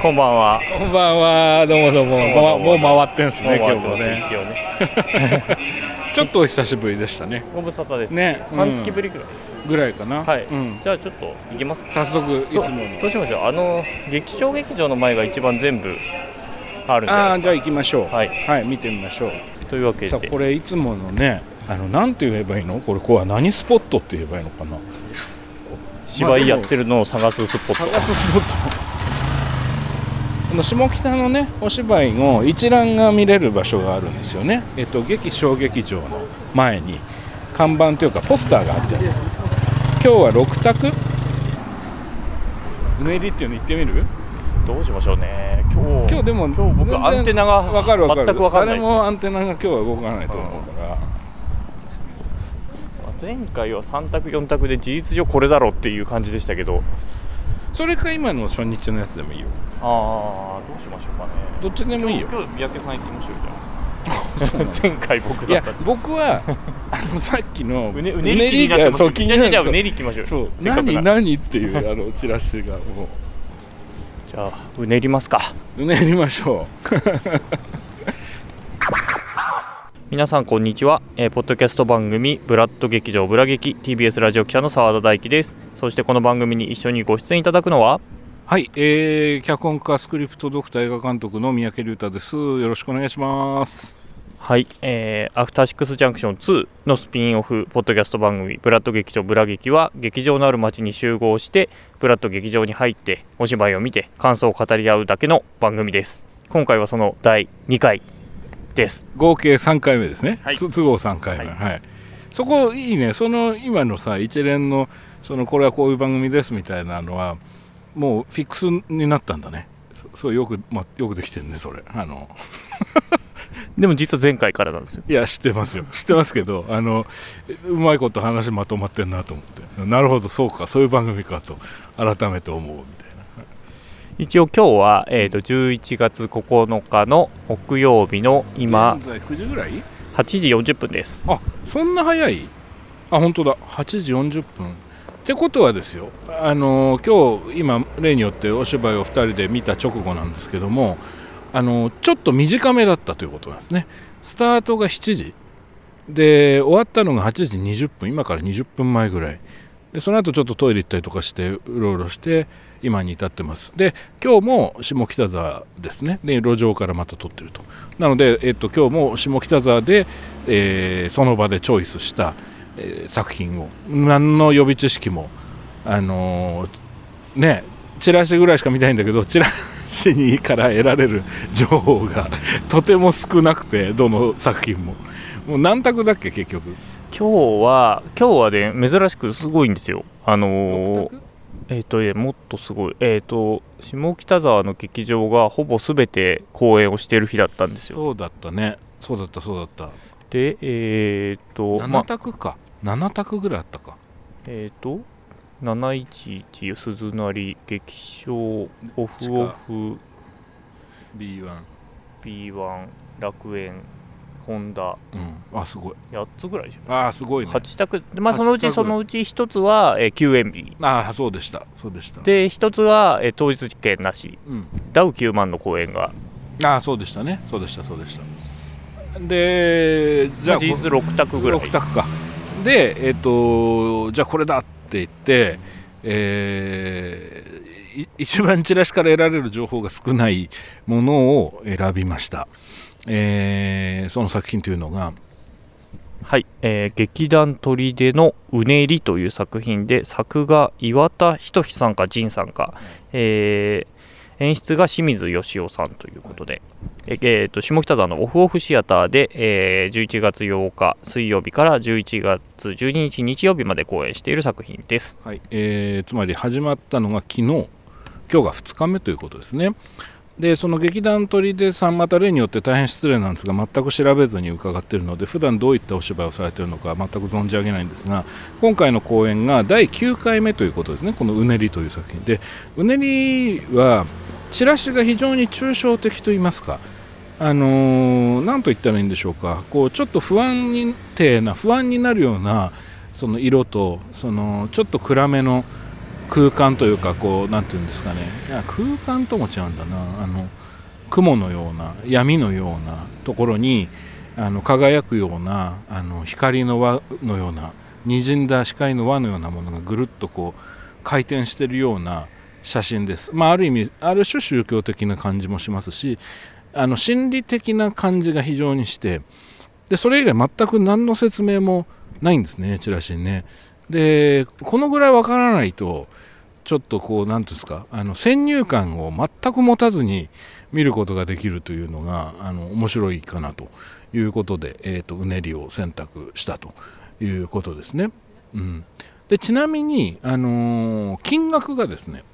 こんばんは。こんばんは、どうもどうも、ま、もう回ってんすね、今日もね。一応ね。ちょっとお久しぶりでしたね。ご無沙汰です。ねうん半月ぶりぐらいです。ぐらいかな。はい。うん。じゃあちょっと行きますか。早速、いどつもの。どうしましょう。あの劇場劇場の前が一番全部あるんじゃあじゃあ行きましょう。か。はい。はい、見てみましょう。というわけでこれいつものね、あの、なんて言えばいいの、これ、こうは何スポットって言えばいいのかな？芝居やってるのを探すスポッ探ト。すスポット。この下北のね、お芝居の一覧が見れる場所があるんですよね。えっと、劇小劇場の前に看板というかポスターがあって。今日は6択？うねりっていうの行ってみる？どうしましょうね。今日今日でも今日僕アンテナがわかるわかる全くわかんないもアンテナが今日は動かないと思うから、前回は三択四択で事実上これだろうっていう感じでしたけど。それか今の初日のやつでもいいよ。ああどうしましょうかね。どっちでもいいよ。今日三宅さん行きましょうじゃあ。前回僕いやだったし。僕はあのさっきのうねうねり気になってますそう気になるじゃあじゃあうねり行きましょうそう。せっかくな何ら。何っていうあのチラシがもじゃあうねりますか。ううねりましょ 皆さんこんにちは、えーポッドキャスト番組ブラッド劇場ブラ劇 TBS ラジオ記者の澤田大樹です。そしてこの番組に一緒にご出演いただくのは？うはい、えー、脚本家スクリプトドクター映画監督の三宅龍太です。よろしくお願いします。はい、えーアフターシックスジャンクション2のスピンオフポッドキャスト番組ブラッド劇場ブラ劇は劇場のある街に集合してブラッド劇場に入ってお芝居を見て感想を語り合うだけの番組です。今回はその第2回です。合計3回目ですね、はい。つ都合3回目。ははい、そこいいね。その今のさ一連のそのこれはこういう番組ですみたいなのはもうフィックスになったんだね。そそうよく、ま、よくできてるねそれ。あの。でも実は前回からなんですよ。いや知ってますよ。知ってますけどあのうまいこと話まとまってんなと思って。なるほどそうか。そういう番組かと改めて思うみたいな一応今日は、えー、と11月9日の木曜日の今現在9時ぐらい？8時40分です。あそんな早い？あ本当だ。8時40分。ってことはですよ。あの今日今例によってお芝居を2人で見た直後なんですけどもあのちょっと短めだったということなんですね。スタートが7時。で終わったのが8時20分。今から20分前ぐらい。でその後ちょっとトイレ行ったりとかしてうろうろして今に至ってます。で今日も下北沢ですね。で路上からまた撮ってると。なので、えっと、今日も下北沢で、えーその場でチョイスした、えー作品を何の予備知識もあのーねチラシぐらいしか見たいんだけどチラシにから得られる 情報が とても少なくてどの作品も。もう何択だっけ結局。今日は今日はね珍しくすごいんですよ。あのーえっ、とねもっとすごいえっ、と下北沢の劇場がほぼ全て公演をしている日だったんですよ。そうだったね。そうだったそうだった。でえっ、とま7択か、7択ぐらいあったか。えっ、と711鈴なり劇場オフオフ B1 B1 楽園ホンダ。うん。あすごい。8つぐらいしまあすごいね。8択。でまあそのうちそのうち1つは、えー休園日。あそうでした。そうでした。で1つは、えー当日実験なし。うん。ダウ9万の公演が。ああそうでしたね。そうでしたそうでした。でじゃあ事実6択ぐらい。6択か。でえっ、とじゃあこれだって言ってえーい一番チラシから得られる情報が少ないものを選びました、えーその作品というのがはい、えー劇団砦のうねりという作品で作画岩田仁さんか仁さんか、えー演出が清水義雄さんということで、ええーと下北沢のオフオフシアターで、えー11月8日水曜日から11月12日日曜日まで公演している作品です。はいえーつまり始まったのが昨日今日が2日目ということですねでその劇団砦さんまた例によって大変失礼なんですが全く調べずに伺っているので普段どういったお芝居をされているのか全く存じ上げないんですが今回の公演が第9回目ということですね。この「うねり」という作品。でうねりはチラシが非常に抽象的といいますかあのーと言ったらいいんでしょうか。こうちょっと不安に定な不安になるようなその色とそのちょっと暗めの空間というかこうなんていうんですかねいや空間とも違うんだなあの雲のような闇のようなところにあの輝くようなあの光の輪のような滲んだ視界の輪のようなものがぐるっとこう回転してるような写真です。まあ、ある意味ある種宗教的な感じもしますしあの心理的な感じが非常にしてでそれ以外全く何の説明もないんですねチラシにね。でこのぐらいわからないとちょっとこう何ていうんですかあの先入観を全く持たずに見ることができるというのがあの面白いかなということで、えーと、うねりを選択したということですね。うん、でちなみに、あのー、金額がですね、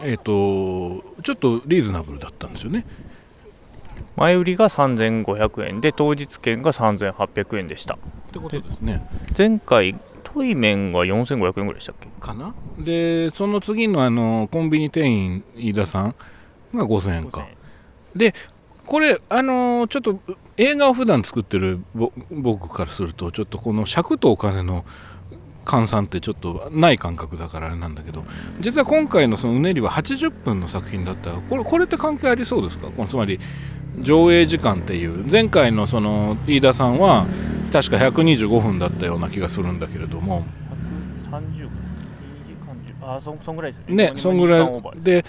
えーと、ちょっとリーズナブルだったんですよね。前売りが3500円で当日券が3800円でした。ってことですね。前回トイ麺が4500円ぐらいでしたっけ？かな？でその次のあのコンビニ店員飯田さんが5000円か。でこれあのー、ちょっと映画を普段作ってる僕からするとちょっとこの尺とお金の換算ってちょっとない感覚だからあれなんだけど実は今回のそのうねりは80分の作品だった。これこれって関係ありそうですか？このつまり上映時間っていう前回のその飯田さんは確か125分だったような気がするんだけれども。130分時間あそそんぐらいですね。ねそんぐらい。で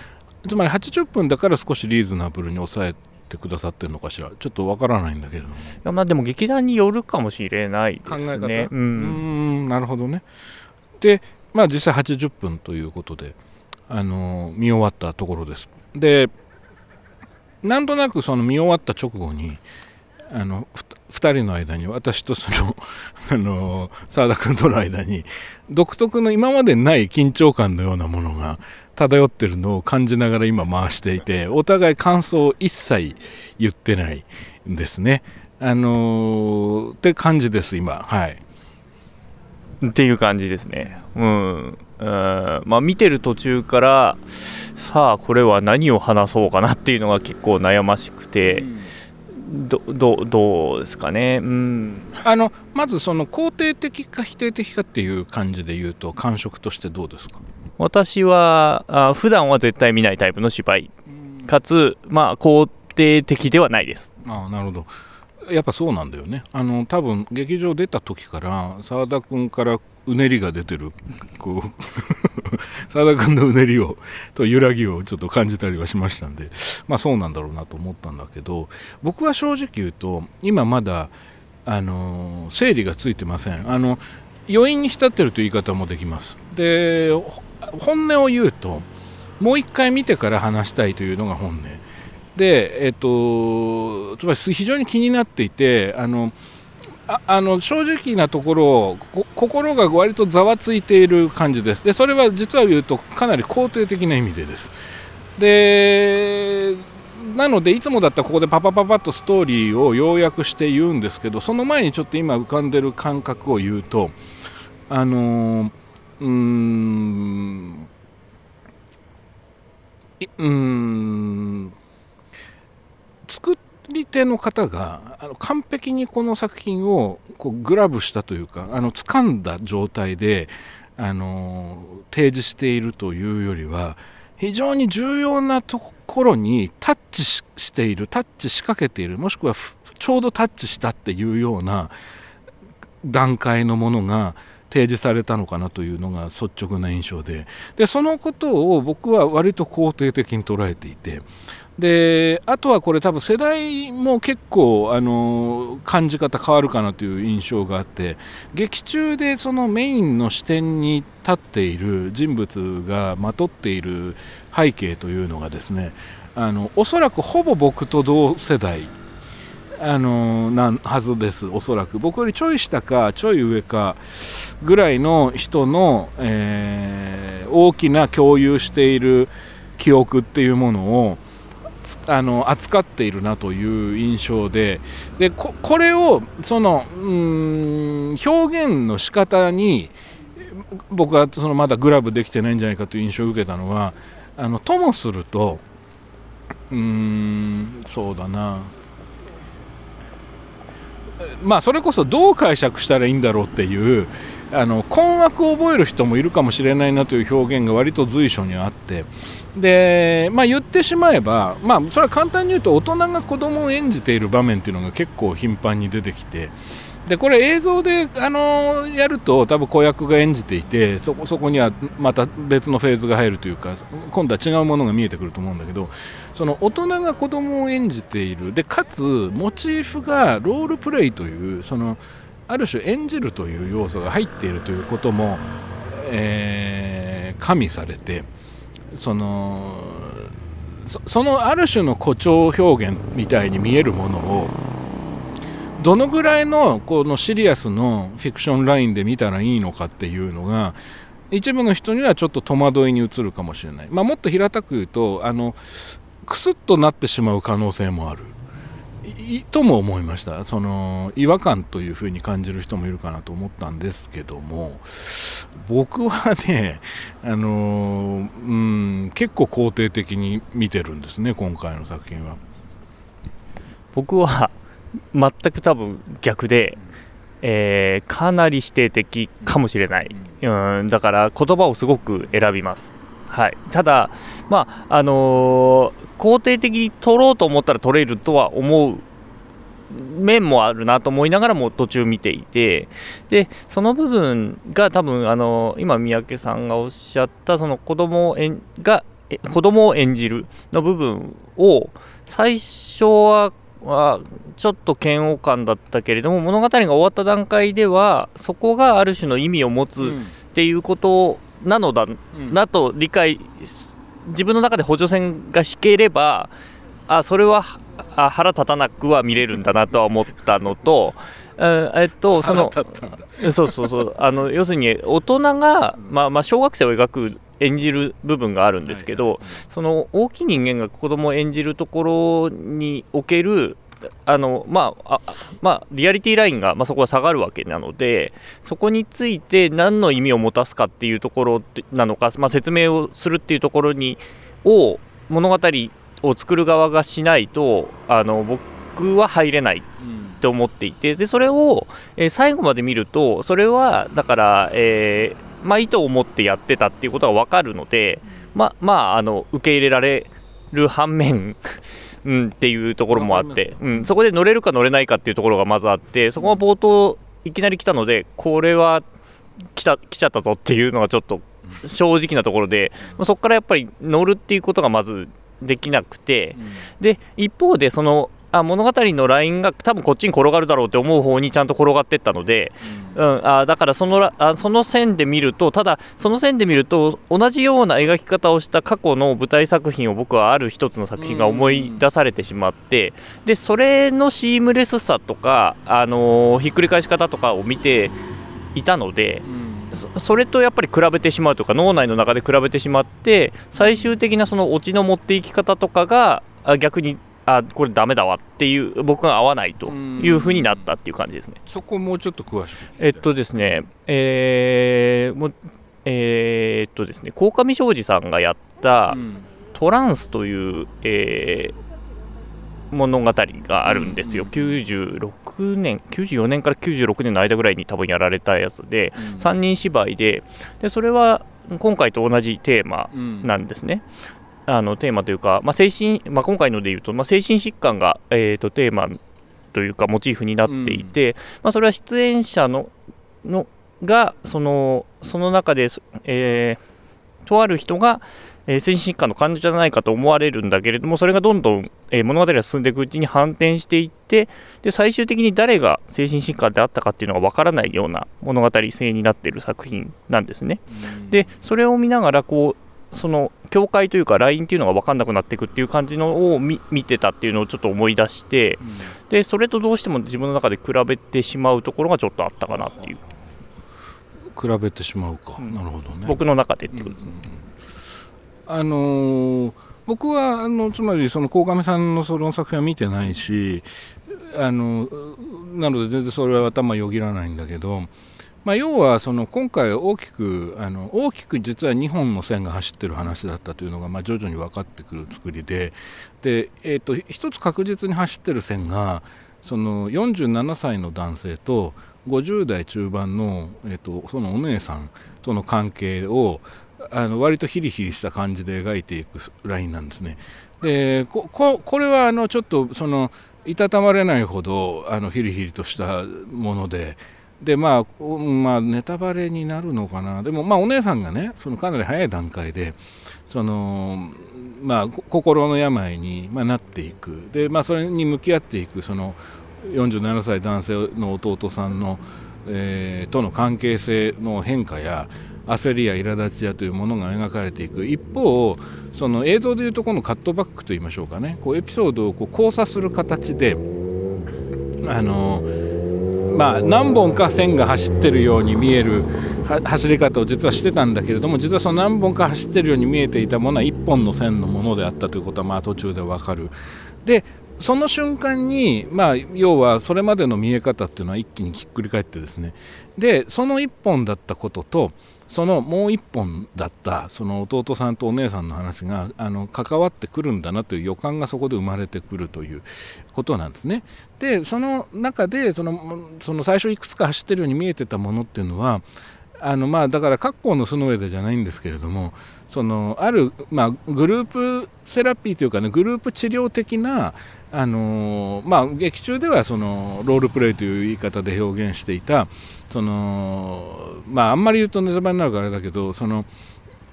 つまり80分だから少しリーズナブルに抑えてくださってるのかしら。ちょっとわからないんだけれども。いやまあでも劇団によるかもしれないですね。うん。うんなるほどね。でまあ実際80分ということであの見終わったところです。でなんとなくその見終わった直後にあの2人の間に私とその あの澤田君との間に独特の今までない緊張感のようなものが漂ってるのを感じながら今回していてお互い感想を一切言ってないんですね。あのー、って感じです今はい。っていう感じですね。うん。うん。まあ見てる途中からさあこれは何を話そうかなっていうのが結構悩ましくて。うん。どどどうですかね、うん、あのまずその肯定的か否定的かっていう感じで言うと感触としてどうですか？私はあ普段は絶対見ないタイプの芝居。かつまあ肯定的ではないです。あなるほどやっぱそうなんだよね。あの多分劇場出た時から澤田君からうねりが出てるこう 澤田君のうねりをと揺らぎをちょっと感じたりはしましたんでまあそうなんだろうなと思ったんだけど僕は正直言うと今まだあの整理がついてません。あの余韻に浸ってるという言い方もできます。で本音を言うともう一回見てから話したいというのが本音。で、えっと、つまり非常に気になっていてあのあの正直なところ心が割とざわついている感じです。でそれは実は言うとかなり肯定的な意味でです。でなのでいつもだったらここでパパパパッとストーリーを要約して言うんですけどその前にちょっと今浮かんでる感覚を言うとあのうーんうん作り手の方があの完璧にこの作品をこうグラブしたというかあの掴んだ状態であの提示しているというよりは非常に重要なところにタッチしているタッチしかけているもしくはちょうどタッチしたっていうような段階のものが提示されたのかなというのが率直な印象で。でそのことを僕は割と肯定的に捉えていてであとはこれ多分世代も結構あの感じ方変わるかなという印象があって劇中でそのメインの視点に立っている人物がまとっている背景というのがですねあのおそらくほぼ僕と同世代あのなはずですおそらく。僕よりちょい下かちょい上かぐらいの人の、えー、大きな共有している記憶っていうものをあの扱っているなという印象ででこれをそのうん表現の仕方に僕はそのまだグラブできてないんじゃないかという印象を受けたのはあのともするとうーんそうだな。まあそれこそどう解釈したらいいんだろうっていうあの困惑を覚える人もいるかもしれないなという表現が割と随所にあってで、まあ、言ってしまえば、まあ、それは簡単に言うと大人が子供を演じている場面っていうのが結構頻繁に出てきて。でこれ映像で、あのやると多分子役が演じていてそこそこにはまた別のフェーズが入るというか今度は違うものが見えてくると思うんだけどその大人が子供を演じているでかつモチーフがロールプレイというそのある種演じるという要素が入っているということも、えー、加味されてそのそのある種の誇張表現みたいに見えるものをどのぐらいのこのシリアスのフィクションラインで見たらいいのかっていうのが一部の人にはちょっと戸惑いに移るかもしれない、まあ、もっと平たく言うとあのクスッとなってしまう可能性もある。とも思いました。その違和感というふうに感じる人もいるかなと思ったんですけども僕はね、あのうん、結構肯定的に見てるんですね今回の作品は。僕は全く多分逆で、えー、かなり否定的かもしれない、うん、だから言葉をすごく選びます。はい、ただ、まああのー、肯定的に取ろうと思ったら取れるとは思う面もあるなと思いながらも途中見ていてでその部分が多分あの今三宅さんがおっしゃったその子供を演が子供を演じるの部分を最初ははちょっと嫌悪感だったけれども物語が終わった段階ではそこがある種の意味を持つっていうことなのだなと理解自分の中で補助線が引ければあそれはあ腹立たなくは見れるんだなとは思ったのと。えっと、そのそうそうそう。あの要するに大人が、まあ、まあ小学生を描く演じる部分があるんですけど、その大きい人間が子供を演じるところにおけるあのまあ、まあ、リアリティラインが、まあ、そこは下がるわけなのでそこについて何の意味を持たすかっていうところなのか、まあ、説明をするっていうところにを物語を作る側がしないとあの僕は入れないって思っていてでそれを、えー、最後まで見るとそれはだから、えーまあ、意図を持ってやってたっていうことが分かるので、ままあ、あの受け入れられる反面 うん、っていうところもあって、うん、そこで乗れるか乗れないかっていうところがまずあってそこが冒頭いきなり来たのでこれは来た来ちゃったぞっていうのがちょっと正直なところで、そこからやっぱり乗るっていうことがまずできなくて、で一方でそのあ物語のラインが多分こっちに転がるだろうって思う方にちゃんと転がっていったので、うん、うん、あだからそのあその線で見るとただその線で見ると同じような描き方をした過去の舞台作品を僕はある一つの作品が思い出されてしまってでそれのシームレスさとか、あのー、ひっくり返し方とかを見ていたので。それとやっぱり比べてしまうとか脳内の中で比べてしまって最終的なそのオチの持っていき方とかが逆にあこれダメだわっていう僕が合わないというふうになったっていう感じですね。そこもうちょっと詳しくえっとですねえー、もえー、っとですね鴻上庄司さんがやった「トランス」という、えー、物語があるんですよ、うん、96年94年から96年の間ぐらいに多分やられたやつで、うん、3人芝居ででそれは今回と同じテーマなんですね、あのテーマというか、まあ、精神まあ、今回のでいうと、まあ、精神疾患が、えーと、テーマというかモチーフになっていて、うん、まあ、それは出演者ののがそのその中で、えー、とある人が、えー、精神疾患の患者じゃないかと思われるんだけれどもそれがどんどん、えー、物語が進んでいくうちに反転していってで最終的に誰が精神疾患であったかっていうのが分からないような物語性になっている作品なんですね。うん、でそれを見ながらこうその境界というかラインっていうのが分かんなくなっていくっていう感じのを見てたっていうのをちょっと思い出して、うん、でそれとどうしても自分の中で比べてしまうところがちょっとあったかなっていう。比べてしまうか、うん、なるほどね。僕の中でってことですね、うん、あのー、僕はあのつまりその鴻上さんのその作品は見てないしあのなので全然それは頭よぎらないんだけどまあ、要はその今回大きくあの大きく実は2本の線が走ってる話だったというのがま徐々に分かってくる作りでで、えー、と一つ確実に走ってる線がその47歳の男性と50代中盤の、えーと、そのお姉さんとの関係をあの割とヒリヒリした感じで描いていくラインなんですね。でここれはあのちょっとそのいたたまれないほどあのヒリヒリとしたもので。でまあ、まあ、ネタバレになるのかな。でもまあお姉さんがねそのかなり早い段階でそのまあ心の病に、まあ、なっていく。でまあそれに向き合っていくその47歳男性の弟さんの、えー、との関係性の変化や焦りや苛立ちやというものが描かれていく。一方その映像でいうとこのカットバックといいましょうかね。こうエピソードをこう交差する形であのまあ何本か線が走ってるように見える走り方を実はしてたんだけれども実はその何本か走ってるように見えていたものは1本の線のものであったということはまあ途中でわかる。でその瞬間に、まあ、要はそれまでの見え方っていうのは一気にひっくり返ってですねでその1本だったこととそのもう一本だったその弟さんとお姉さんの話があの関わってくるんだなという予感がそこで生まれてくるということなんですね。でその中でそのその最初いくつか走ってるように見えてたものっていうのはあのまあだから格好の巣の上でじゃないんですけれどもそのある、まあ、グループセラピーというかねグループ治療的なあのまあ、劇中ではそのロールプレイという言い方で表現していたその、まあ、あんまり言うとネタバレになるからあれだけどその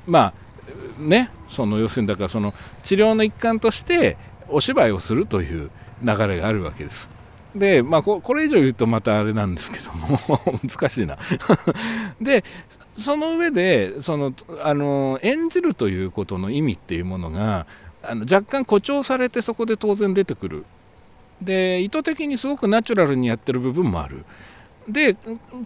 まあねその要するにだからその治療の一環としてお芝居をするという流れがあるわけです。で、まあ、これ以上言うとまたあれなんですけども 難しいな でその上でそのあの演じるということの意味っていうものがあの若干誇張されてそこで当然出てくる。で意図的にすごくナチュラルにやってる部分もある。で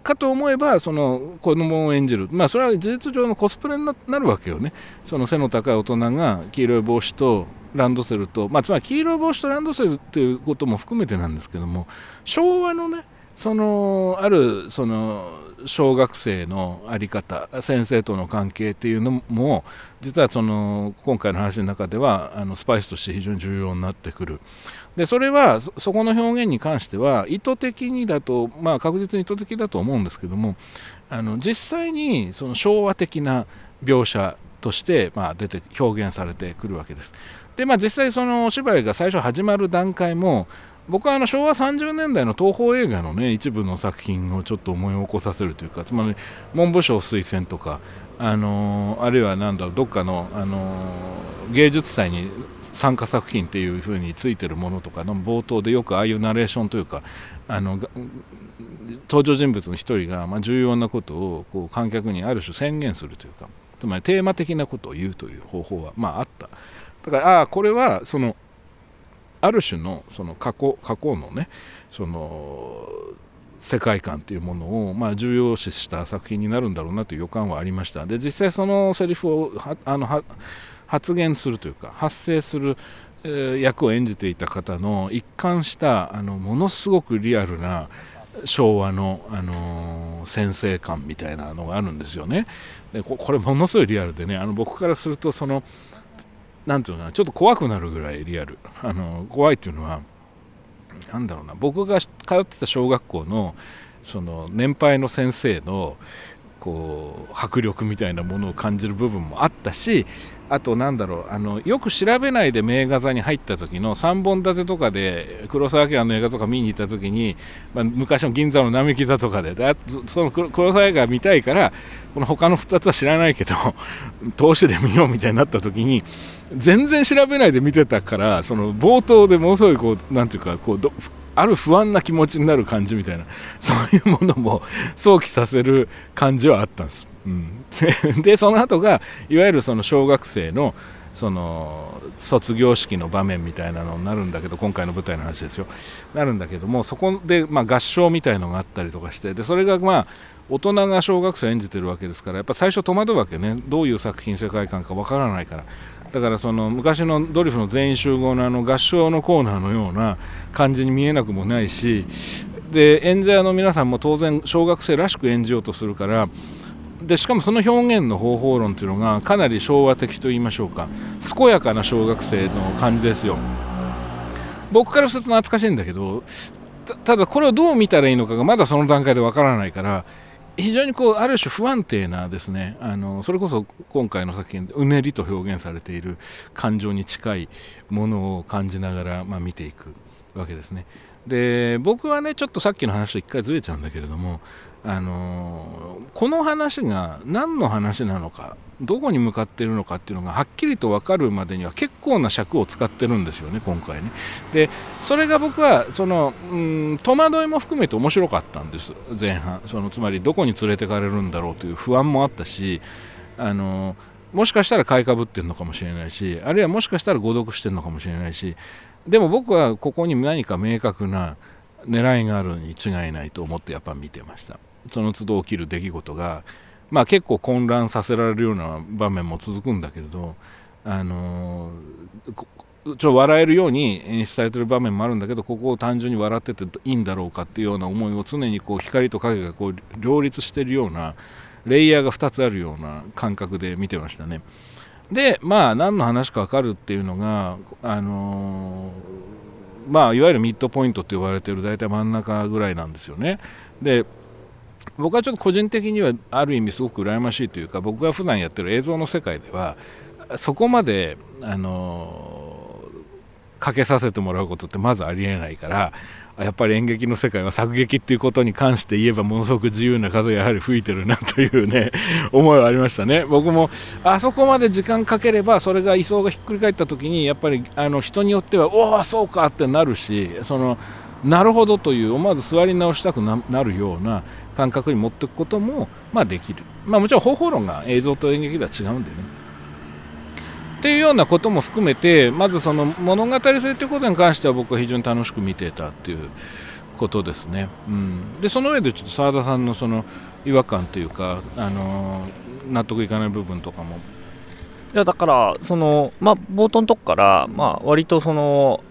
かと思えばその子供を演じる。まあそれは事実上のコスプレになるわけよね。その背の高い大人が黄色い帽子とランドセルと、まあ、つまり黄色い帽子とランドセルっていうことも含めてなんですけども昭和のねそのあるその小学生の在り方先生との関係っていうのも実はその今回の話の中ではあのスパイスとして非常に重要になってくる。でそれはそこの表現に関しては意図的にだとまあ確実に意図的だと思うんですけどもあの実際にその昭和的な描写としてまあ出て表現されてくるわけです。でまあ実際そのお芝居が最初始まる段階も僕はあの昭和30年代の東宝映画のね一部の作品をちょっと思い起こさせるというかつまり文部省推薦とかあのー、あるいは何だろうどっかの、あのー、芸術祭に参加作品っていう風についてるものとかの冒頭でよくああいうナレーションというかあの登場人物の一人が、まあ、重要なことをこう観客にある種宣言するというかつまりテーマ的なことを言うという方法は、まあ、あった。だからああこれはそのある種のその過去過去のねその世界観というものを、まあ、重要視した作品になるんだろうなという予感はありました。で実際そのセリフをあの発言するというか発生する、え、役を演じていた方の一貫したあのものすごくリアルな昭和の、あのー、先生感みたいなのがあるんですよね。でこれものすごいリアルでねあの僕からするとその何ていうのかなちょっと怖くなるぐらいリアル。あの怖いっていうのは何だろうな。僕が通ってた小学校のその年配の先生のこう迫力みたいなものを感じる部分もあったしあとなんだろうあのよく調べないで名画座に入った時の3本立てとかで黒澤明の映画とか見に行った時に、まあ、昔の銀座の並木座とかででその黒澤映画見たいからこの他の2つは知らないけど通しで見ようみたいになった時に全然調べないで見てたからその冒頭でものすごいこうなんていうかこうある不安な気持ちになる感じみたいな そういうものも想起させる感じはあったんです。うん、でその後がいわゆるその小学生のその卒業式の場面みたいなのになるんだけど今回の舞台の話ですよ。なるんだけどもそこでま合唱みたいのがあったりとかしてでそれがまあ大人が小学生演じてるわけですからやっぱ最初戸惑うわけね。どういう作品世界観かわからないから。だからその昔のドリフの全員集合のあの合唱のコーナーのような感じに見えなくもないしで演者の皆さんも当然小学生らしく演じようとするからでしかもその表現の方法論というのがかなり昭和的と言いましょうか。健やかな小学生の感じですよ。僕からすると懐かしいんだけどただこれをどう見たらいいのかがまだその段階でわからないから非常にこうある種不安定なですねあのそれこそ今回の作品でうねりと表現されている感情に近いものを感じながら、まあ、見ていくわけですね。で僕はねちょっとさっきの話と一回ずれちゃうんだけれどもあのこの話が何の話なのかどこに向かっているのかっていうのがはっきりと分かるまでには結構な尺を使ってるんですよね今回ね。でそれが僕はそのうん戸惑いも含めて面白かったんです前半。そのつまりどこに連れてかれるんだろうという不安もあったしあのもしかしたら買いかぶってるのかもしれないしあるいはもしかしたら誤読してるのかもしれないしでも僕はここに何か明確な狙いがあるに違いないと思ってやっぱ見てました。その都度起きる出来事が、まあ、結構混乱させられるような場面も続くんだけれど、あのー、ちょ笑えるように演出されてる場面もあるんだけどここを単純に笑ってていいんだろうかっていうような思いを常にこう光と影がこう両立してるようなレイヤーが2つあるような感覚で見てましたね。でまあ何の話か分かるっていうのが、あのー、まあいわゆるミッドポイントって呼ばれてる大体真ん中ぐらいなんですよね。で僕はちょっと個人的にはある意味すごく羨ましいというか僕が普段やってる映像の世界ではそこまであのかけさせてもらうことってまずありえないからやっぱり演劇の世界は作劇っていうことに関して言えばものすごく自由な風がやはり吹いてるなというね 思いはありましたね。僕もあそこまで時間かければそれが位相がひっくり返った時にやっぱりあの人によってはおおそうかってなるしそのなるほどという思わず座り直したくなるような感覚に持っていくことも、まあ、できる、まあ、もちろん方法論が映像と演劇では違うんでね。っていうようなことも含めてまずその物語性ということに関しては僕は非常に楽しく見てたっていうことですね。うん、でその上でちょっと澤田さんのその違和感というか、あのー、納得いかない部分とかも。いやだからその、まあ、冒頭のとこから、まあ、割とその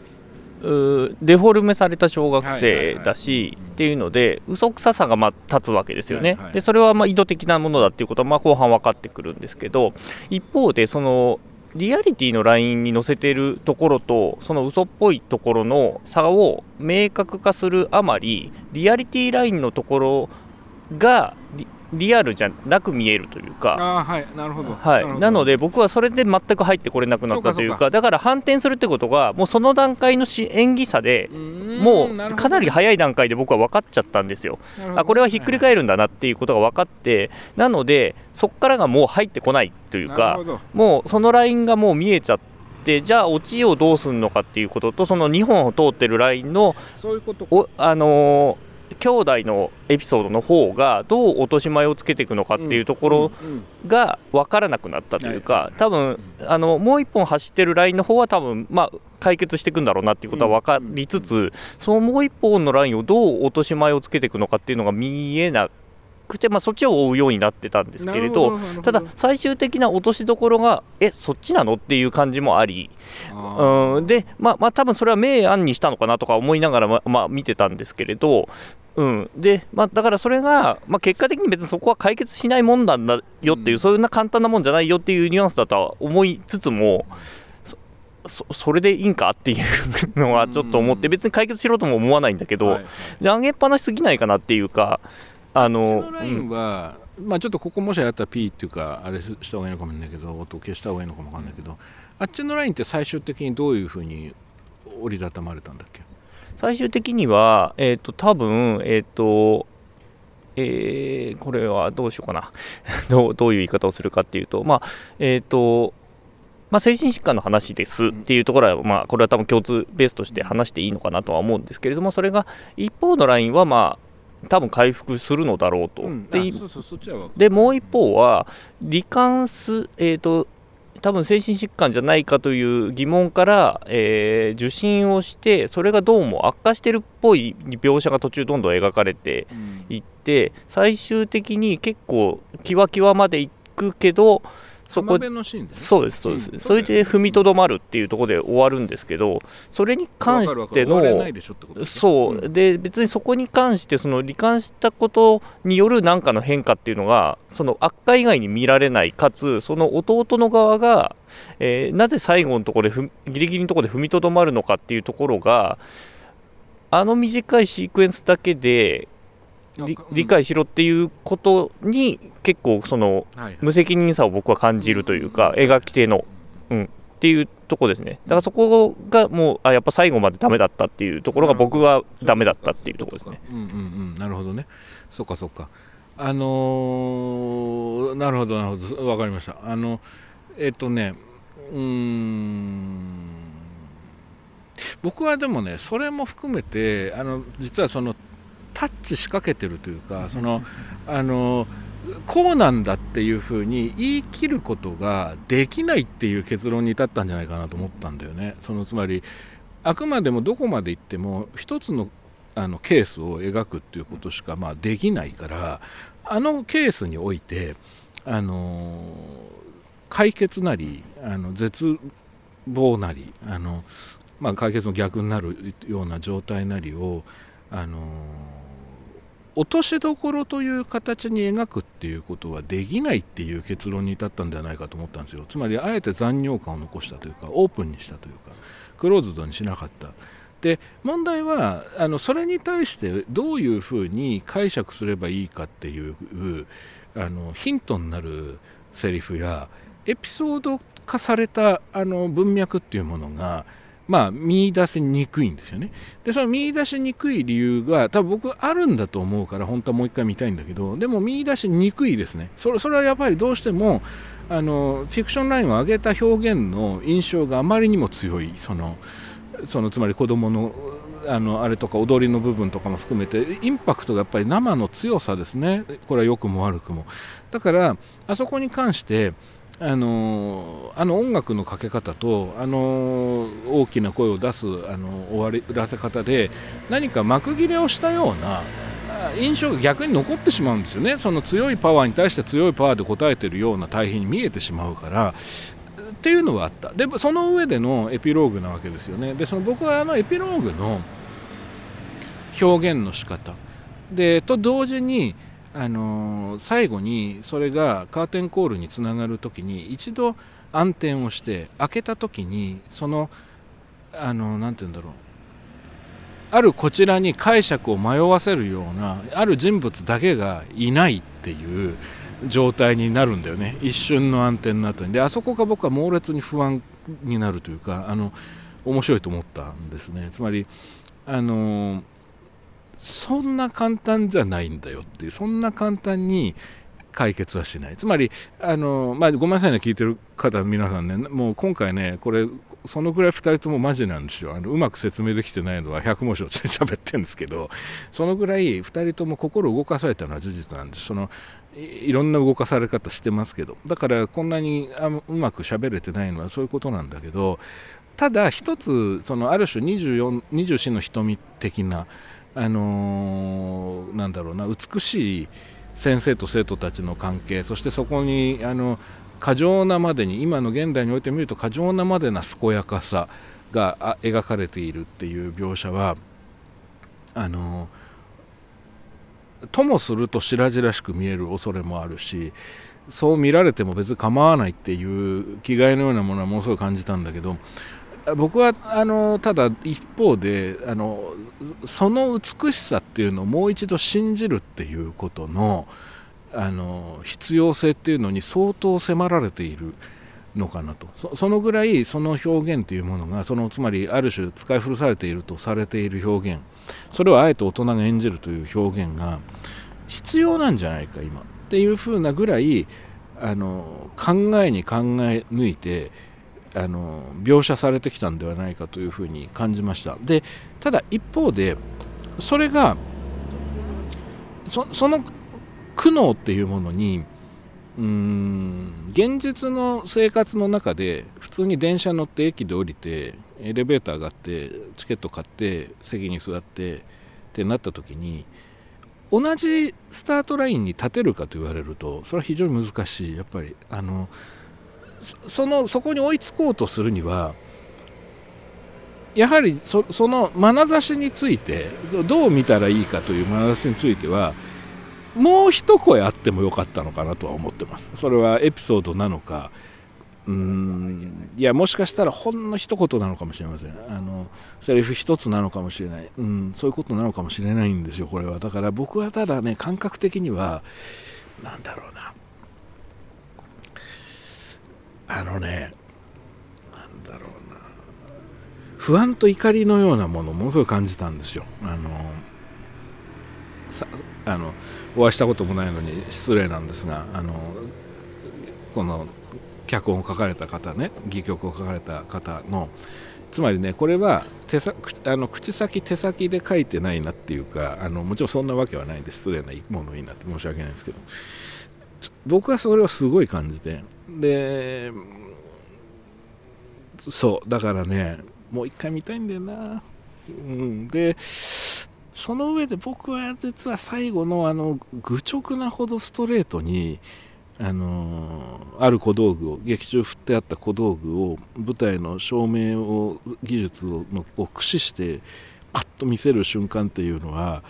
デフォルメされた小学生だしっていうので嘘くささがま立つわけですよね、でそれはま意図的なものだっていうことはま後半分かってくるんですけど一方でそのリアリティのラインに載せているところとその嘘っぽいところの差を明確化するあまりリアリティラインのところがリアルじゃなく見えるというか、はい。なるほど。はい。なので僕はそれで全く入ってこれなくなったというか。だから反転するってことがもうその段階の演技差でもうかなり早い段階で僕は分かっちゃったんですよ。あこれはひっくり返るんだなっていうことが分かってなのでそこからがもう入ってこないというかもうそのラインがもう見えちゃってじゃあオチをどうするのかっていうこととその2本を通ってるラインのあのー兄弟のエピソードの方がどう落とし前をつけていくのかっていうところが分からなくなったというか多分あのもう1本走ってるラインの方は多分まあ解決していくんだろうなっていうことは分かりつつそのもう1本のラインをどう落とし前をつけていくのかっていうのが見えなくて、まあ、そっちを追うようになってたんですけれどただ最終的な落としどころがえそっちなのっていう感じもありうん。でまあまあ多分それは明暗にしたのかなとか思いながらま、まあ、見てたんですけれどうん、で、まあ、だからそれが、まあ、結果的に別にそこは解決しないもんなんだよっていう、うん、そんな簡単なもんじゃないよっていうニュアンスだとは思いつつも、そそれでいいんかっていうのはちょっと思って、別に解決しろとも思わないんだけど、はいはい、上げっぱなしすぎないかなっていうか、あのラインは、うん、まあ、ちょっとここもしあったら P っていうか、あれした方がいいのかもしれないけど、音消した方がいいのかもわかんないけど、あっちのラインって最終的にどういうふうに折りたたまれたんだっけ？最終的には、えっ、ー、と、多分、えっ、ー、と、えー、これはどうしようかな どう。どういう言い方をするかっていうと、まあ、えっ、と、まあ、精神疾患の話ですっていうところは、まあ、これは多分共通ベースとして話していいのかなとは思うんですけれども、それが一方のラインは、まあ、多分回復するのだろうと。うん、ででもう一方は、罹患す、えーと多分精神疾患じゃないかという疑問から、えー、受診をしてそれがどうも悪化してるっぽい描写が途中どんどん描かれていって、最終的に結構キワキワまでいくけどそこで、そうですそうです、うん、それで踏みとどまるっていうところで終わるんですけどそれに関してのそう、で別にそこに関してその罹患したことによる何かの変化っていうのがその悪化以外に見られないかつその弟の側が、えー、なぜ最後のところでギリギリのところで踏みとどまるのかっていうところがあの短いシークエンスだけで理理解しろっていうことに結構その無責任さを僕は感じるというか描き手の、うん、っていうとこですね。だからそこがもうあやっぱ最後までダメだったっていうところが僕はダメだったっていうところですね。うんうんうん、なるほどね。そっかそっか。あのー、なるほどなるほど。分かりました。あのえっ、とねうん。僕はでもねそれも含めてあの実はそのタッチ仕掛けてるというかそのあのこうなんだっていうふうに言い切ることができないっていう結論に至ったんじゃないかなと思ったんだよね。そのつまりあくまでもどこまで行っても一つのあのケースを描くっていうことしかまあできないからあのケースにおいてあの解決なりあの絶望なりあの、まあ、解決の逆になるような状態なりをあの落としどころという形に描くっていうことはできないっていう結論に至ったんではないかと思ったんですよ。つまりあえて残尿感を残したというかオープンにしたというかクローズドにしなかった。で問題はあのそれに対してどういうふうに解釈すればいいかっていうあのヒントになるセリフやエピソード化されたあの文脈っていうものがまあ、見出せにくいんですよね。で、その見出しにくい理由が、多分僕あるんだと思うから、本当はもう一回見たいんだけど、でも見出しにくいですね。それそれはやっぱりどうしても、あのフィクションラインを上げた表現の印象があまりにも強い、その、そのつまり子供のあのあれとか踊りの部分とかも含めてインパクトがやっぱり生の強さですねこれは良くも悪くもだからあそこに関してあのあの音楽のかけ方とあの大きな声を出すあの終わらせ方で何か幕切れをしたような印象が逆に残ってしまうんですよね。その強いパワーに対して強いパワーで応えてるような対比に見えてしまうからっていうのはあった。でその上でのエピローグなわけですよね。でその僕はあのエピローグの表現の仕方。でと同時にあの、最後にそれがカーテンコールにつながる時に一度暗転をして開けた時にそのあの何、て言うんだろう。あるこちらに解釈を迷わせるようなある人物だけがいないっていう状態になるんだよね。一瞬の暗転の後に。であそこが僕は猛烈に不安になるというかあの面白いと思ったんですね。つまりあのそんな簡単じゃないんだよっていうそんな簡単に解決はしない。つまりあの、まあ、ごめんなさいね聞いてる方皆さんねもう今回ねこれそのぐらい2人ともマジなんですよ。あのうまく説明できてないのは100文字を喋ってるんですけどそのぐらい2人とも心動かされたのは事実なんです。そのいろんな動かされ方してますけど。だからこんなにあうまく喋れてないのはそういうことなんだけどただ一つそのある種24 24の瞳的なあのー、なんだろうな美しい先生と生徒たちの関係そしてそこにあの過剰なまでに今の現代においてみると過剰なまでな健やかさが描かれているっていう描写はあのともすると白々しく見える恐れもあるしそう見られても別に構わないっていう気概のようなものはものすごい感じたんだけど僕はあのただ一方であのその美しさっていうのをもう一度信じるっていうことのあの必要性っていうのに相当迫られているのかなと。そのぐらいその表現というものがそのつまりある種使い古されているとされている表現。それをあえて大人が演じるという表現が必要なんじゃないか今。っていうふうなぐらいあの考えに考え抜いてあの描写されてきたんではないかというふうに感じました。でただ一方でそれがその苦悩っていうものにうーん現実の生活の中で普通に電車乗って駅で降りてエレベーター上がってチケット買って席に座ってってなった時に同じスタートラインに立てるかと言われるとそれは非常に難しい。やっぱりあのそのそこに追いつこうとするにはやはりその眼差しについてどう見たらいいかという眼差しについてはもう一声あってもよかったのかなとは思ってます。それはエピソードなのかうんいやもしかしたらほんの一言なのかもしれません。あのセリフ一つなのかもしれない、うん、そういうことなのかもしれないんですよこれは。だから僕はただね感覚的にはなんだろうなあのねなんだろうな。不安と怒りのようなものをものすごい感じたんですよ。あのさあのお会いしたこともないのに失礼なんですがあのこの脚本を書かれた方ね戯曲を書かれた方のつまりねこれは手さあの口先手先で書いてないなっていうかあのもちろんそんなわけはないんで失礼なものになって申し訳ないんですけど僕はそれをすごい感じてでそうだからねもう一回見たいんだよな、うん、でその上で僕は実は最後のあの愚直なほどストレートにあのある小道具を劇中振ってあった小道具を舞台の照明を技術をのを駆使してパッと見せる瞬間っていうのは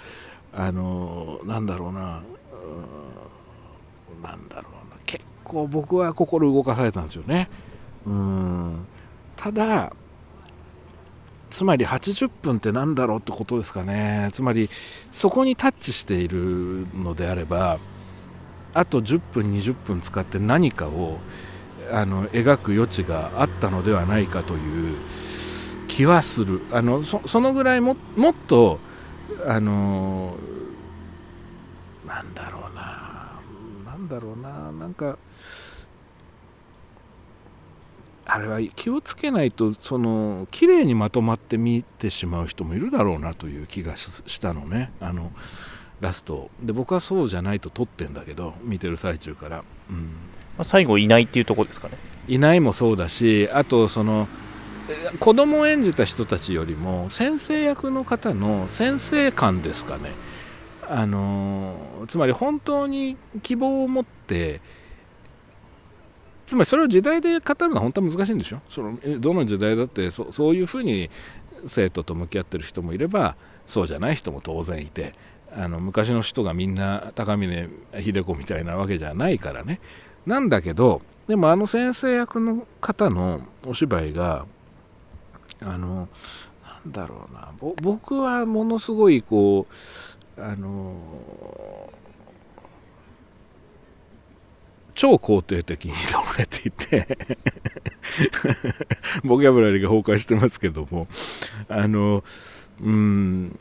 あのなんだろうな。なんだろうな。構僕は心動かされたんですよね。うん。ただつまり80分って何だろうってことですかね。つまりそこにタッチしているのであればあと10分20分使って何かをあの描く余地があったのではないかという気はする。あのそのぐらいももっとあのなんだろうな。なんだろうな。なんかあれは気をつけないとその綺麗にまとまって見てしまう人もいるだろうなという気がしたのね。あのラスト。で僕はそうじゃないと撮ってんだけど見てる最中から、うん。まあ、最後いないっていうとこですかね。いないもそうだしあとその子供を演じた人たちよりも先生役の方の先生感ですかね。あのつまり本当に希望を持ってつまりそれを時代で語るのは本当は難しいんでしょ？そのどの時代だってそそういうふうに生徒と向き合ってる人もいればそうじゃない人も当然いてあの昔の人がみんな高峰秀子みたいなわけじゃないからね。なんだけどでもあの先生役の方のお芝居があのなんだろうな僕はものすごいこうあの超肯定的に撮られていて ボキャブラリーが崩壊してますけどもあのうん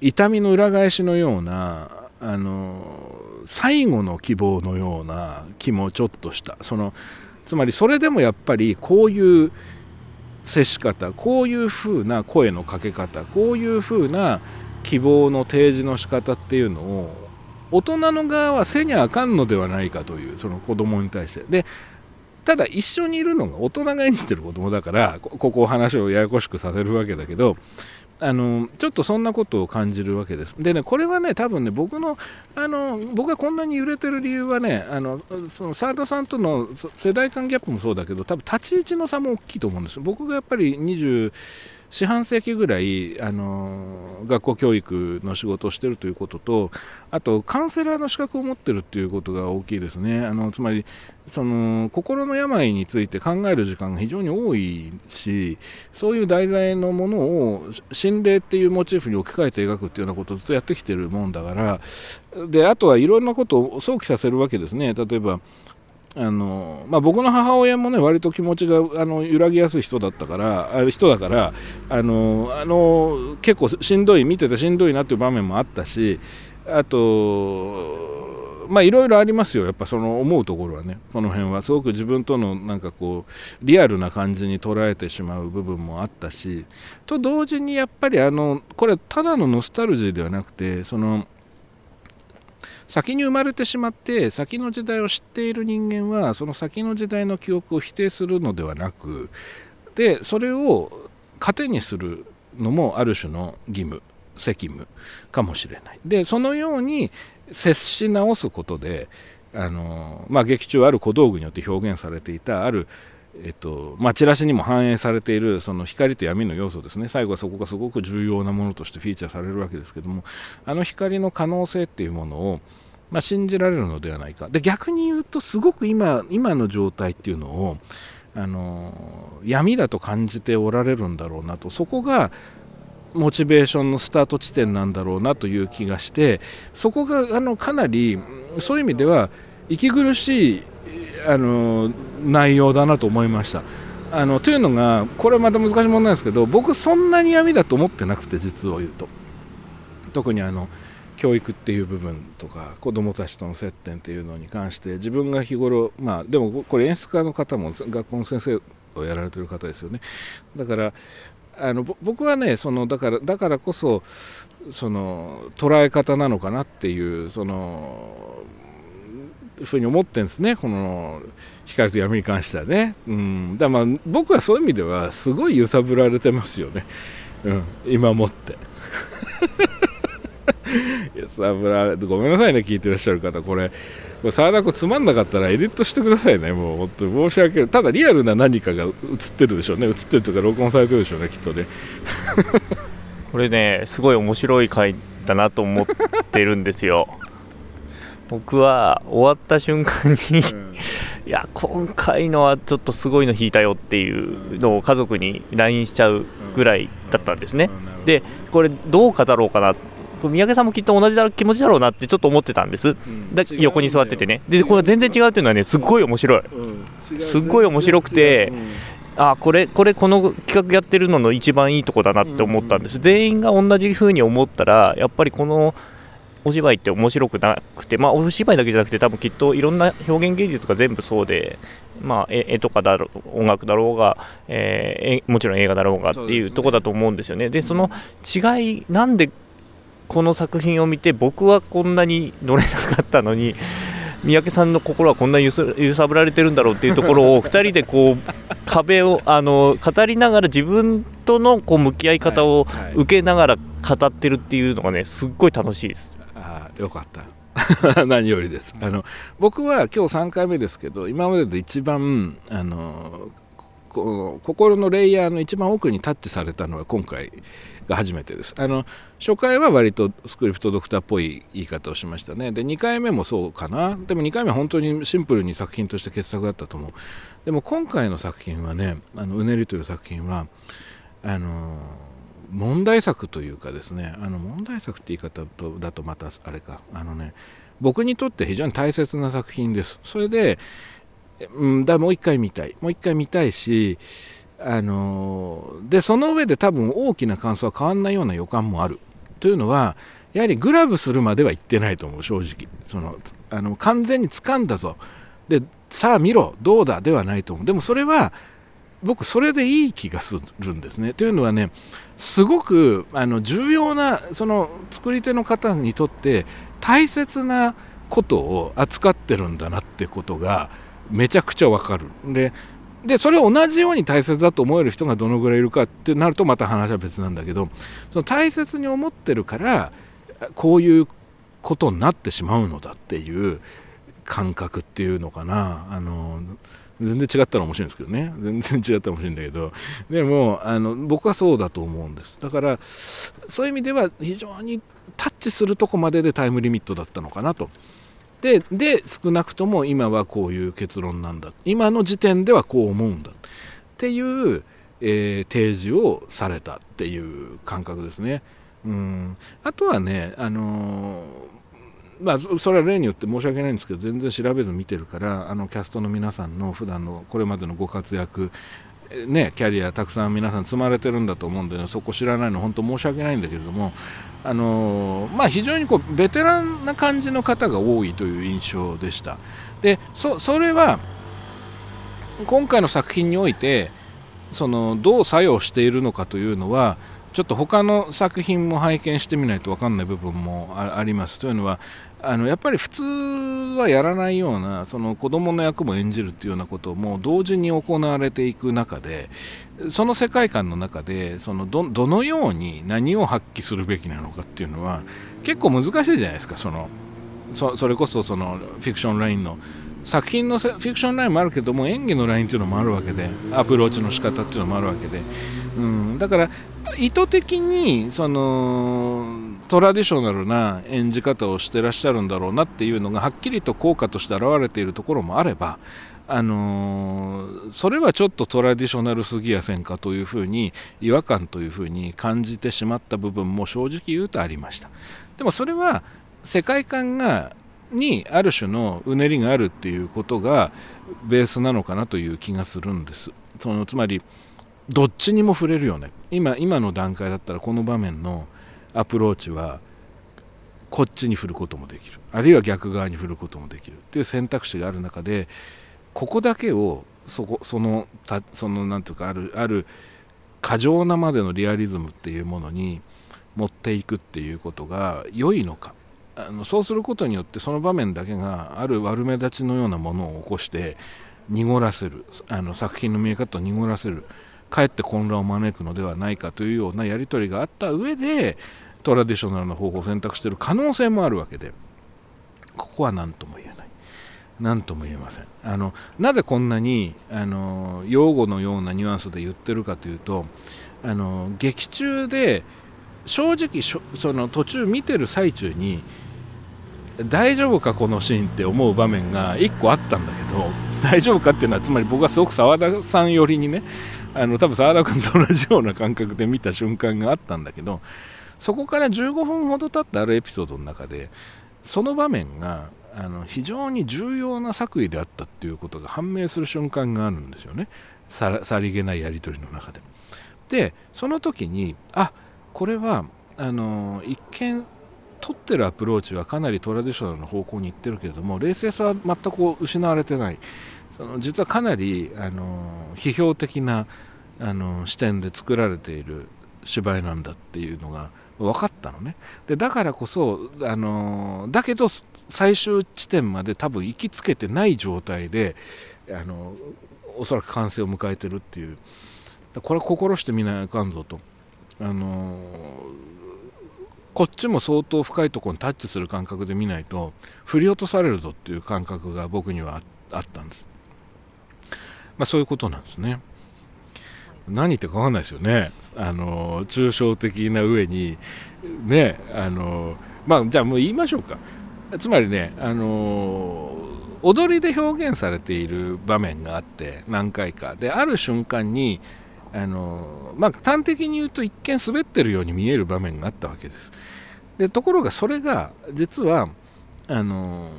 痛みの裏返しのようなあの最後の希望のような気もちょっとした。そのつまりそれでもやっぱりこういう接し方こういうふうな声のかけ方こういうふうな希望の提示の仕方っていうのを大人の側はせにゃあかんのではないかというその子供に対してでただ一緒にいるのが大人が演じてる子供だからここ話をややこしくさせるわけだけどあのちょっとそんなことを感じるわけです。でね、これはね、多分ね、僕の、あの僕がこんなに揺れてる理由はね、あのその澤田さんとの世代間ギャップもそうだけど、多分立ち位置の差も大きいと思うんです。僕がやっぱり20四半世紀ぐらいあの学校教育の仕事をしているということとあとカウンセラーの資格を持っているということが大きいですね。あのつまりその心の病について考える時間が非常に多いしそういう題材のものを心霊っていうモチーフに置き換えて描くっていうようなことをずっとやってきてるもんだからであとはいろんなことを想起させるわけですね。例えばあのまあ、僕の母親もね割と気持ちがあの揺らぎやすい人だったから人だからあのあの結構しんどい見ててしんどいなっていう場面もあったしあとまあいろいろありますよやっぱその思うところはねこの辺は。すごく自分とのなんかこうリアルな感じに捉えてしまう部分もあったしと同時にやっぱりあのこれただのノスタルジーではなくてその先に生まれてしまって先の時代を知っている人間はその先の時代の記憶を否定するのではなくでそれを糧にするのもある種の義務責務かもしれない。でそのように接し直すことであの、まあ、劇中ある小道具によって表現されていたあるえっとまあ、チラシにも反映されているその光と闇の要素ですね。最後はそこがすごく重要なものとしてフィーチャーされるわけですけども。あの光の可能性っていうものをまあ、信じられるのではないか。で逆に言うとすごく今今の状態っていうのをあの闇だと感じておられるんだろうなと。そこがモチベーションのスタート地点なんだろうなという気がしてそこがあのかなりそういう意味では息苦しいあの内容だなと思いました。あのというのがこれまた難しい問題ですけど僕そんなに闇だと思ってなくて実を言うと特にあの教育っていう部分とか子どもたちとの接点っていうのに関して自分が日頃まあでもこれ演出家の方も学校の先生をやられてる方ですよねだからあの僕はねそのだからだからこそその捉え方なのかなっていうそのふうに思ってるんですね。この光と闇に関してはね、うん、だまあ僕はそういう意味ではすごい揺さぶられてますよね、うん、今もって。揺さぶられてごめんなさいね聞いてらっしゃる方。これこれ沢田君つまんなかったらエディットしてくださいね。もう本当に申し訳ない。ただリアルな何かが映ってるでしょうね。映ってるとか録音されてるでしょうねきっとね。これねすごい面白い回だなと思ってるんですよ 僕は終わった瞬間に いや今回のはちょっとすごいの引いたよっていうのを家族に LINE しちゃうぐらいだったんですね、でこれどう語ろうかな三宅さんもきっと同じだ気持ちだろうなってちょっと思ってたんです、だ横に座っててね。でこれ全然違うっていうのはねすっごい面白い、すっごい面白くて、あこれこれこの企画やってるのの一番いいとこだなって思ったんです、全員が同じ風に思ったらやっぱりこのお芝居って面白くなくて、まあ、お芝居だけじゃなくて多分きっといろんな表現芸術が全部そうで、まあ、絵とかだろう音楽だろうが、えー、もちろん映画だろうがっていうとこだと思うんですよね。でその違いなんでこの作品を見て僕はこんなに乗れなかったのに三宅さんの心はこんなに揺さぶられてるんだろうっていうところを 2人でこう壁をあの語りながら自分とのこう向き合い方を受けながら語ってるっていうのがねすっごい楽しいです。よかった。何よりです、あの僕は今日3回目ですけど今までで一番あの心のレイヤーの一番奥にタッチされたのは今回が初めてです。あの初回は割とスクリプトドクターっぽい言い方をしましたね。で2回目もそうかな。でも2回目は本当にシンプルに作品として傑作だったと思う。でも今回の作品はね「あのうねり」という作品はあの問題作というかですねあの問題作って言い方とだとまたあれか。あのね僕にとって非常に大切な作品です。それで、うん、だもう一回見たい。もう一回見たいしあのでその上で多分大きな感想は変わんないような予感もある。というのはやはりグラブするまでは言ってないと思う正直。そのあの完全に掴んだぞ。でさあ見ろ。どうだ？ではないと思う。でもそれは僕それでいい気がするんですね。というのはねすごくあの重要なその作り手の方にとって大切なことを扱ってるんだなってことがめちゃくちゃわかる。ででそれを同じように大切だと思える人がどのぐらいいるかってなるとまた話は別なんだけどその大切に思ってるからこういうことになってしまうのだっていう感覚っていうのかなあの全然違ったら面白いんですけどね。全然違ったら面白いんだけど。でもあの僕はそうだと思うんです。だからそういう意味では非常にタッチするとこまででタイムリミットだったのかなと。でで少なくとも今はこういう結論なんだ。今の時点ではこう思うんだ。っていう、えー、提示をされたっていう感覚ですね。うん。あとはねあのーまあ、それは例によって申し訳ないんですけど全然調べず見てるからあのキャストの皆さんの普段のこれまでのご活躍ね、キャリアたくさん皆さん積まれてるんだと思うんで、ね、そこ知らないの本当申し訳ないんだけれども、あのまあ、非常にこうベテランな感じの方が多いという印象でした。でそそれは今回の作品においてそのどう作用しているのかというのはちょっと他の作品も拝見してみないと分かんない部分もあります。というのはあのやっぱり普通はやらないようなその子供の役も演じるっていうようなことも同時に行われていく中でその世界観の中でそのどどのように何を発揮するべきなのかっていうのは結構難しいじゃないですか。そのそれこそそのフィクションラインの作品のフィクションラインもあるけども演技のラインっていうのもあるわけでアプローチの仕方っていうのもあるわけで、うん、だから意図的にそのトラディショナルな演じ方をしてらっしゃるんだろうなっていうのがはっきりと効果として現れているところもあればあのー、それはちょっとトラディショナルすぎやせんかというふうに違和感というふうに感じてしまった部分も正直言うとありました。でもそれは世界観がにある種のうねりがあるっていうことがベースなのかなという気がするんです。そのつまりどっちにも触れるよね。今今の段階だったらこの場面のアプローチはこっちに振ることもできる。あるいは逆側に振ることもできる。っていう選択肢がある中でここだけをそこそのたそのなんていうかあるある過剰なまでのリアリズムっていうものに持っていくっていうことが良いのか。あのそうすることによってその場面だけがある悪目立ちのようなものを起こして濁らせるあの作品の見え方を濁らせるかえって混乱を招くのではないかというようなやり取りがあった上でトラディショナルな方法を選択している可能性もあるわけでここは何とも言えない。何とも言えません。あのなぜこんなにあの用語のようなニュアンスで言ってるかというとあの劇中で正直その途中見てる最中に大丈夫かこのシーンって思う場面が1個あったんだけど大丈夫かっていうのはつまり僕はすごく澤田さん寄りにねあの多分澤田君と同じような感覚で見た瞬間があったんだけどそこから15分ほど経ったあるエピソードの中でその場面があの非常に重要な作為であったっていうことが判明する瞬間があるんですよねさりげないやり取りの中で。でその時にあこれはあの一見取ってるアプローチはかなりトラディショナルな方向に行ってるけれども冷静さは全く失われてない。その実はかなりあの批評的なあの視点で作られている芝居なんだっていうのが分かったのね。でだからこそあのだけど最終地点まで多分行きつけてない状態であのおそらく完成を迎えてるっていう。これは心してみなあかんぞと。あのこっちも相当深いところにタッチする感覚で見ないと振り落とされるぞっていう感覚が僕にはあったんです、まあ、そういうことなんですね。何言ってか分かんないですよね。あの抽象的な上にねあのまあじゃあもう言いましょうか。つまりねあの踊りで表現されている場面があって何回か。である瞬間にあのまあ端的に言うと一見滑ってるように見える場面があったわけです。でところがそれが実はあの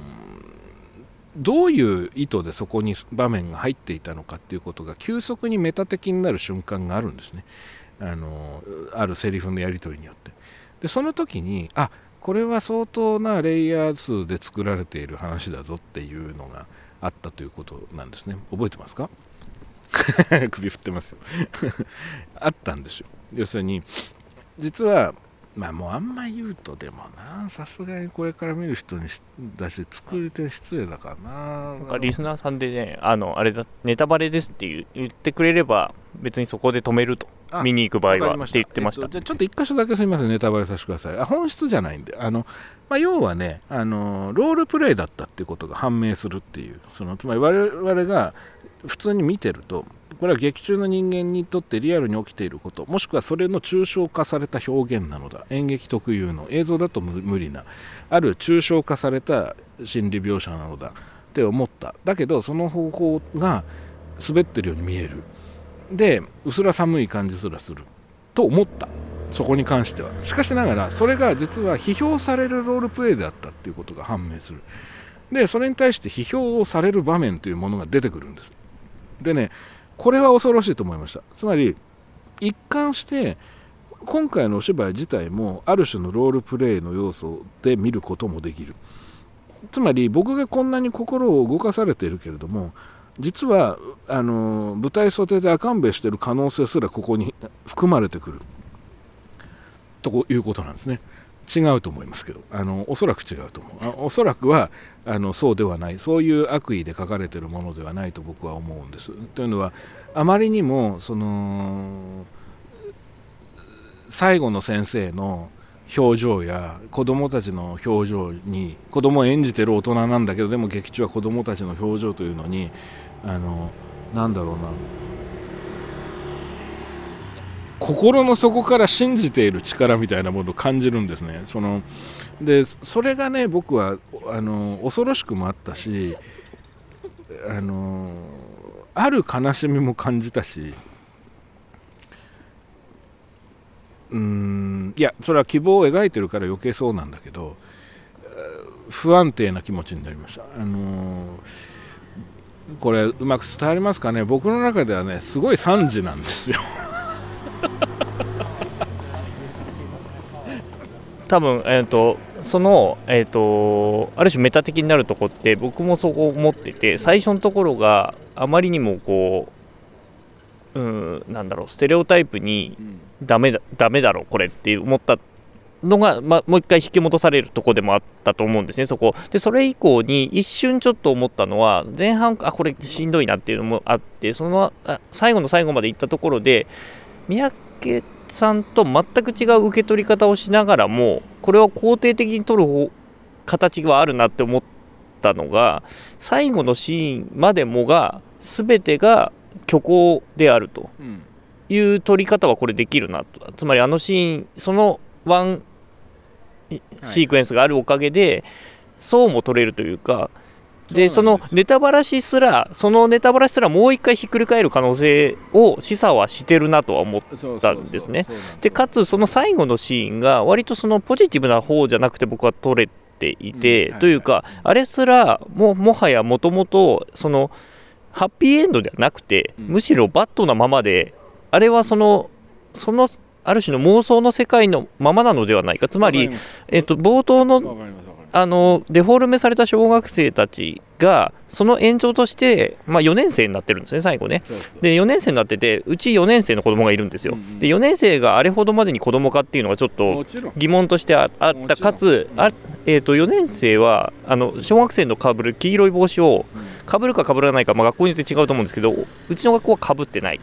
どういう意図でそこに場面が入っていたのかっていうことが急速にメタ的になる瞬間があるんですね。あのあるセリフのやり取りによって。でその時にあこれは相当なレイヤー数で作られている話だぞっていうのがあったということなんですね。覚えてますか？首振ってますよ。あったんですよ。要するに実はまあもうあんま言うとでもな。さすがにこれから見る人にだし作り手失礼だからな。なんかリスナーさんでねあのあれだネタバレですって言ってくれれば別にそこで止めると。見に行く場合はって言ってました、えっと、じゃちょっと一箇所だけすみません。ネタバレさせてください。あ本質じゃないんで。あの、まあ、要はねあのロールプレイだったっていうことが判明するっていう。そのつまり我々が普通に見てるとこれは劇中の人間にとってリアルに起きていること。もしくはそれの抽象化された表現なのだ。演劇特有の映像だと無理なある抽象化された心理描写なのだって思った。だけどその方法が滑ってるように見えるで薄ら寒い感じすらすると思った。そこに関しては。しかしながらそれが実は批評されるロールプレイであったっていうことが判明する。でそれに対して批評をされる場面というものが出てくるんです。でねこれは恐ろしいと思いました。つまり一貫して今回のお芝居自体もある種のロールプレイの要素で見ることもできる。つまり僕がこんなに心を動かされているけれども実はあの舞台袖で赤んべしてる可能性すらここに含まれてくるということなんですね。違うと思いますけどあのおそらく違うと思うあおそらくはあのそうではないそういう悪意で書かれてるものではないと僕は思うんです。というのはあまりにもその最後の先生の表情や子供たちの表情に子供を演じてる大人なんだけどでも劇中は子供たちの表情というのにあのなんだろうな心の底から信じている力みたいなものを感じるんですね。そのでそれがね僕はあの恐ろしくもあったしあのある悲しみも感じたしうんいやそれは希望を描いてるから余計そうなんだけど不安定な気持ちになりました。あのこれうまく伝わりますかね？僕の中ではねすごい惨事なんですよ。多分、えーと、その、えーと、ある種メタ的になるとこって僕もそう思ってて最初のところがあまりにもこう、うん、なんだろうステレオタイプにダメだダメだろこれって思ったのが、まあ、もう一回引き戻されるとこでもあったと思うんですね、そこ。で、それ以降に一瞬ちょっと思ったのは、前半、あ、これしんどいなっていうのもあって、その最後の最後まで行ったところで、三宅さんと全く違う受け取り方をしながらもこれは肯定的に取る形があるなって思ったのが最後のシーンまでもが全てが虚構であると。いう取り方はこれできるなと。つまりあのシーンそのワンシークエンスがあるおかげで、そうも取れるというかでそのネタばらしすらそのネタばらしすらもう一回ひっくり返る可能性を示唆はしてるなとは思ったんですね。でかつその最後のシーンが割とそのポジティブな方じゃなくて僕は取れていて、うん、というかあれすらももはやもともとそのハッピーエンドではなくて、むしろバットなままであれはそのそのある種の妄想の世界のままなのではないか。つまり、えっと、冒頭のあのデフォルメされた小学生たちがその延長として、まあ、4年生になってるんですね最後ね。で4年生になっててうち4年生の子供がいるんですよ、うんうん、で4年生があれほどまでに子供かっていうのがちょっと疑問としてあったかつあ、えー、と4年生はあの小学生のかぶる黄色い帽子をかぶるかかぶらないか、まあ、学校によって違うと思うんですけどうちの学校はかぶってない。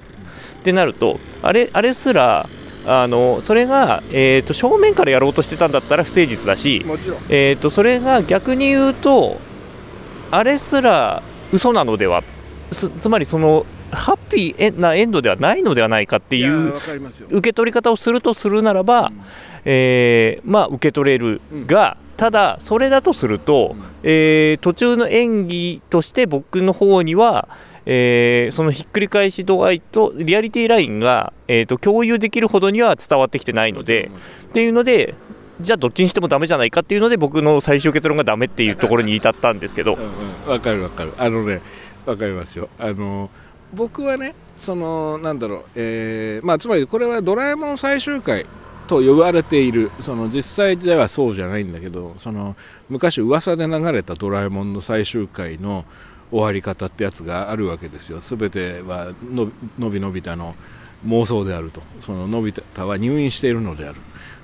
ってなるとあれあれすらあのそれが、えーと、正面からやろうとしてたんだったら不誠実だし、えーと、それが逆に言うとあれすら嘘なのではつまりそのハッピーなエンドではないのではないかっていう受け取り方をするとするならば、うん、えー、まあ、受け取れるが、うん、ただそれだとすると、うん、えー、途中の演技として僕の方にはえー、そのひっくり返し度合いとリアリティラインが、えーと、共有できるほどには伝わってきてないので、っていうのでじゃあどっちにしてもダメじゃないかっていうので僕の最終結論がダメっていうところに至ったんですけど。わ、うんうん、かるわかる。あのねわかりますよ。あの僕はねそのなんだろう、えー、まあつまりこれはドラえもん最終回と言われている。その実際ではそうじゃないんだけどその昔噂で流れたドラえもんの最終回の終わり方ってやつがあるわけですよ。全てはのびのび太の妄想であると。そののび太は入院しているのである。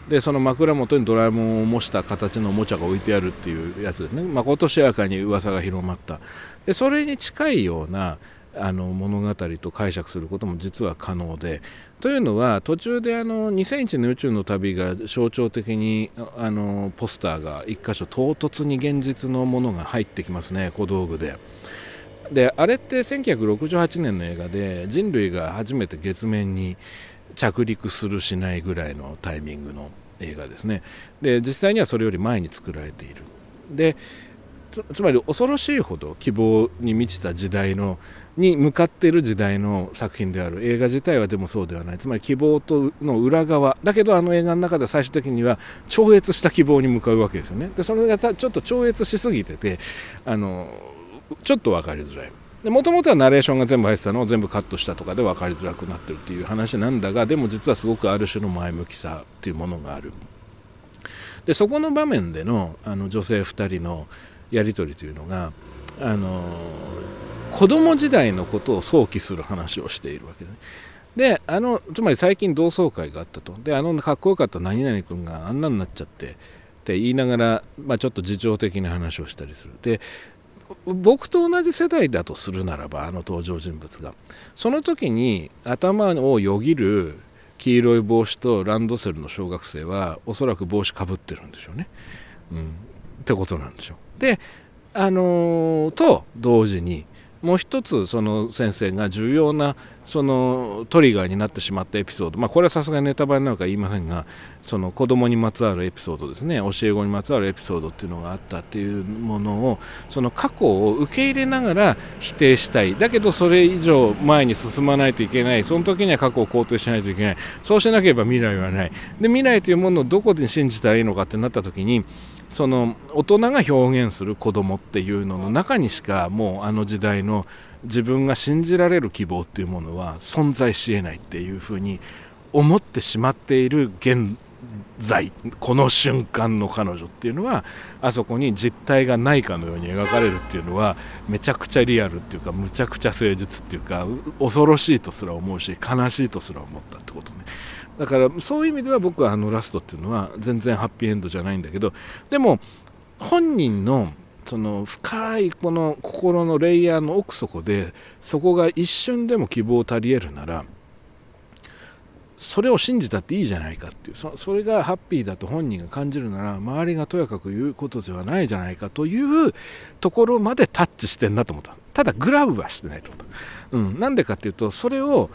でその枕元にドラえもんを模した形のおもちゃが置いてあるっていうやつですね。まことしやかに噂が広まった。でそれに近いようなあの物語と解釈することも実は可能で。というのは途中であの2001年宇宙の旅が象徴的にあのポスターが1箇所唐突に現実のものが入ってきますね小道具で。であれって1968年の映画で人類が初めて月面に着陸するしないぐらいのタイミングの映画ですね。で実際にはそれより前に作られている。でつまり恐ろしいほど希望に満ちた時代のに向かっている時代の作品である映画自体はでもそうではない。つまり希望との裏側。だけどあの映画の中で最終的には超越した希望に向かうわけですよね。でそれがちょっと超越しすぎててあのちょっと分かりづらい。もともとはナレーションが全部入ってたのを全部カットしたとかで分かりづらくなってるっていう話なんだがでも実はすごくある種の前向きさっていうものがある。でそこの場面でのあの女性2人のやり取りというのがあの子供時代のことを想起する話をしているわけです。ねであのつまり最近同窓会があったと。であのかっこよかった。何々君があんなになっちゃって。って言いながら、まあ、ちょっと自重的な話をしたりする。で僕と同じ世代だとするならばあの登場人物がその時に頭をよぎる黄色い帽子とランドセルの小学生はおそらく帽子かぶってるんでしょうね。うん、ってことなんでしょう。であのー、と同時にもう一つその先生が重要なそのトリガーになってしまったエピソード、まあ、これはさすがにネタバレなのか言いませんがその子供にまつわるエピソードですね。教え子にまつわるエピソードっていうのがあったっていうものをその過去を受け入れながら否定したい。だけどそれ以上前に進まないといけない。その時には過去を肯定しないといけない。そうしなければ未来はない。で未来というものをどこで信じたらいいのかってなった時にその大人が表現する子供っていうのの中にしかもうあの時代の自分が信じられる希望っていうものは存在しえないっていうふうに思ってしまっている現在この瞬間の彼女っていうのはあそこに実体がないかのように描かれるっていうのはめちゃくちゃリアルっていうかむちゃくちゃ誠実っていうか恐ろしいとすら思うし悲しいとすら思ったってことね。だからそういう意味では僕はあのラストっていうのは全然ハッピーエンドじゃないんだけどでも本人のその深いこの心のレイヤーの奥底でそこが一瞬でも希望を足りえるならそれを信じたっていいじゃないかっていうそれがハッピーだと本人が感じるなら周りがとやかく言うことではないじゃないかというところまでタッチしてんなと思った。ただグラブはしてないと思った、うん、なんでかっていうとそれを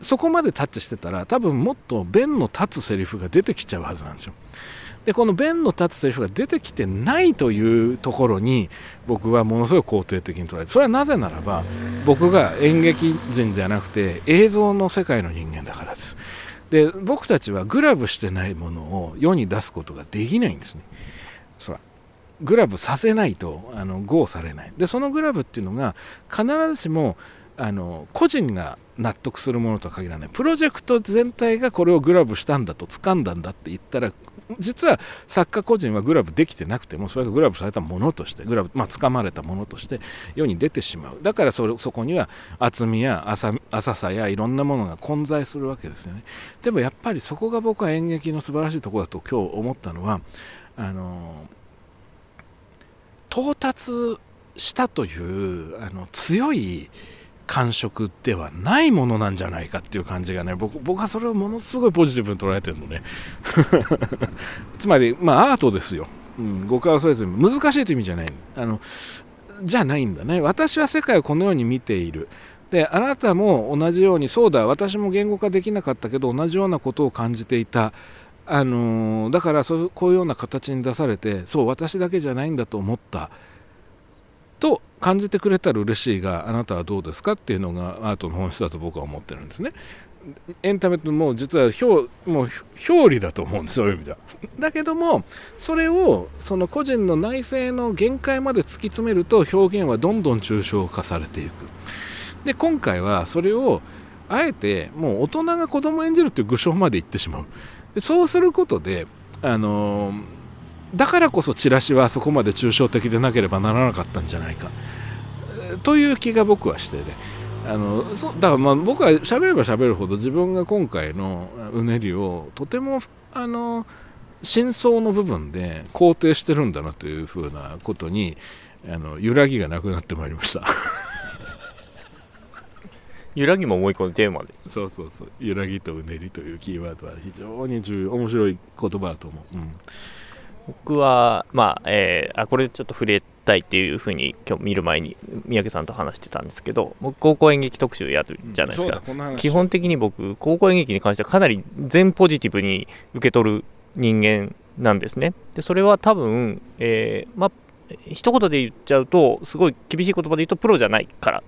そこまでタッチしてたら多分もっと弁の立つセリフが出てきちゃうはずなんですよ。でこの弁の立つセリフが出てきてないというところに僕はものすごい肯定的に捉えてそれはなぜならば僕が演劇人じゃなくて映像の世界の人間だからです。で僕たちはグラブしてないものを世に出すことができないんですね。そらグラブさせないとあの GO されないでそのグラブっていうのが必ずしもあの個人が納得するものとは限らない。プロジェクト全体がこれをグラブしたんだと掴んだんだって言ったら実は作家個人はグラブできてなくてもそれがグラブされたものとしてグラブ、まあ、掴まれたものとして世に出てしまう。だからそそこには厚みや浅さやいろんなものが混在するわけですよね。でもやっぱりそこが僕は演劇の素晴らしいとこだと今日思ったのはあの到達したというあの強い感触ではないものなんじゃないかっていう感じがね僕僕はそれをものすごいポジティブに捉えてるのね。つまりまあアートですよ、うん、誤解を恐れずに難しいという意味じゃない。あのじゃないんだね。私は世界をこのように見ている。であなたも同じようにそうだ私も言語化できなかったけど同じようなことを感じていた。あの、だからそうこういうような形に出されてそう私だけじゃないんだと思った。と感じてくれたら嬉しいがあなたはどうですかっていうのがアートの本質だと僕は思ってるんですね。エンタメってもう実は表もう表裏だと思うんですそういう意味では。だけどもそれをその個人の内政の限界まで突き詰めると表現はどんどん抽象化されていく。で今回はそれをあえてもう大人が子供を演じるっていう具象までいってしまう。でそうすることであのーだからこそチラシはそこまで抽象的でなければならなかったんじゃないか。という気が僕はしてね。あのそだからまあ僕は喋れば喋るほど自分が今回のうねりをとてもあの真相の部分で肯定してるんだなというふうなことにあの揺らぎがなくなってまいりました。揺らぎも思い込むテーマです。そうそうそう。揺らぎとうねりというキーワードは非常に重要面白い言葉だと思う、うん僕は、まあえー、あこれちょっと触れたいっていうふうに今日見る前に三宅さんと話してたんですけど僕高校演劇特集やるじゃないですか、うん、基本的に僕高校演劇に関してはかなり全ポジティブに受け取る人間なんですね。でそれは多分、えー、まあ一言で言っちゃうとすごい厳しい言葉で言うとプロじゃないから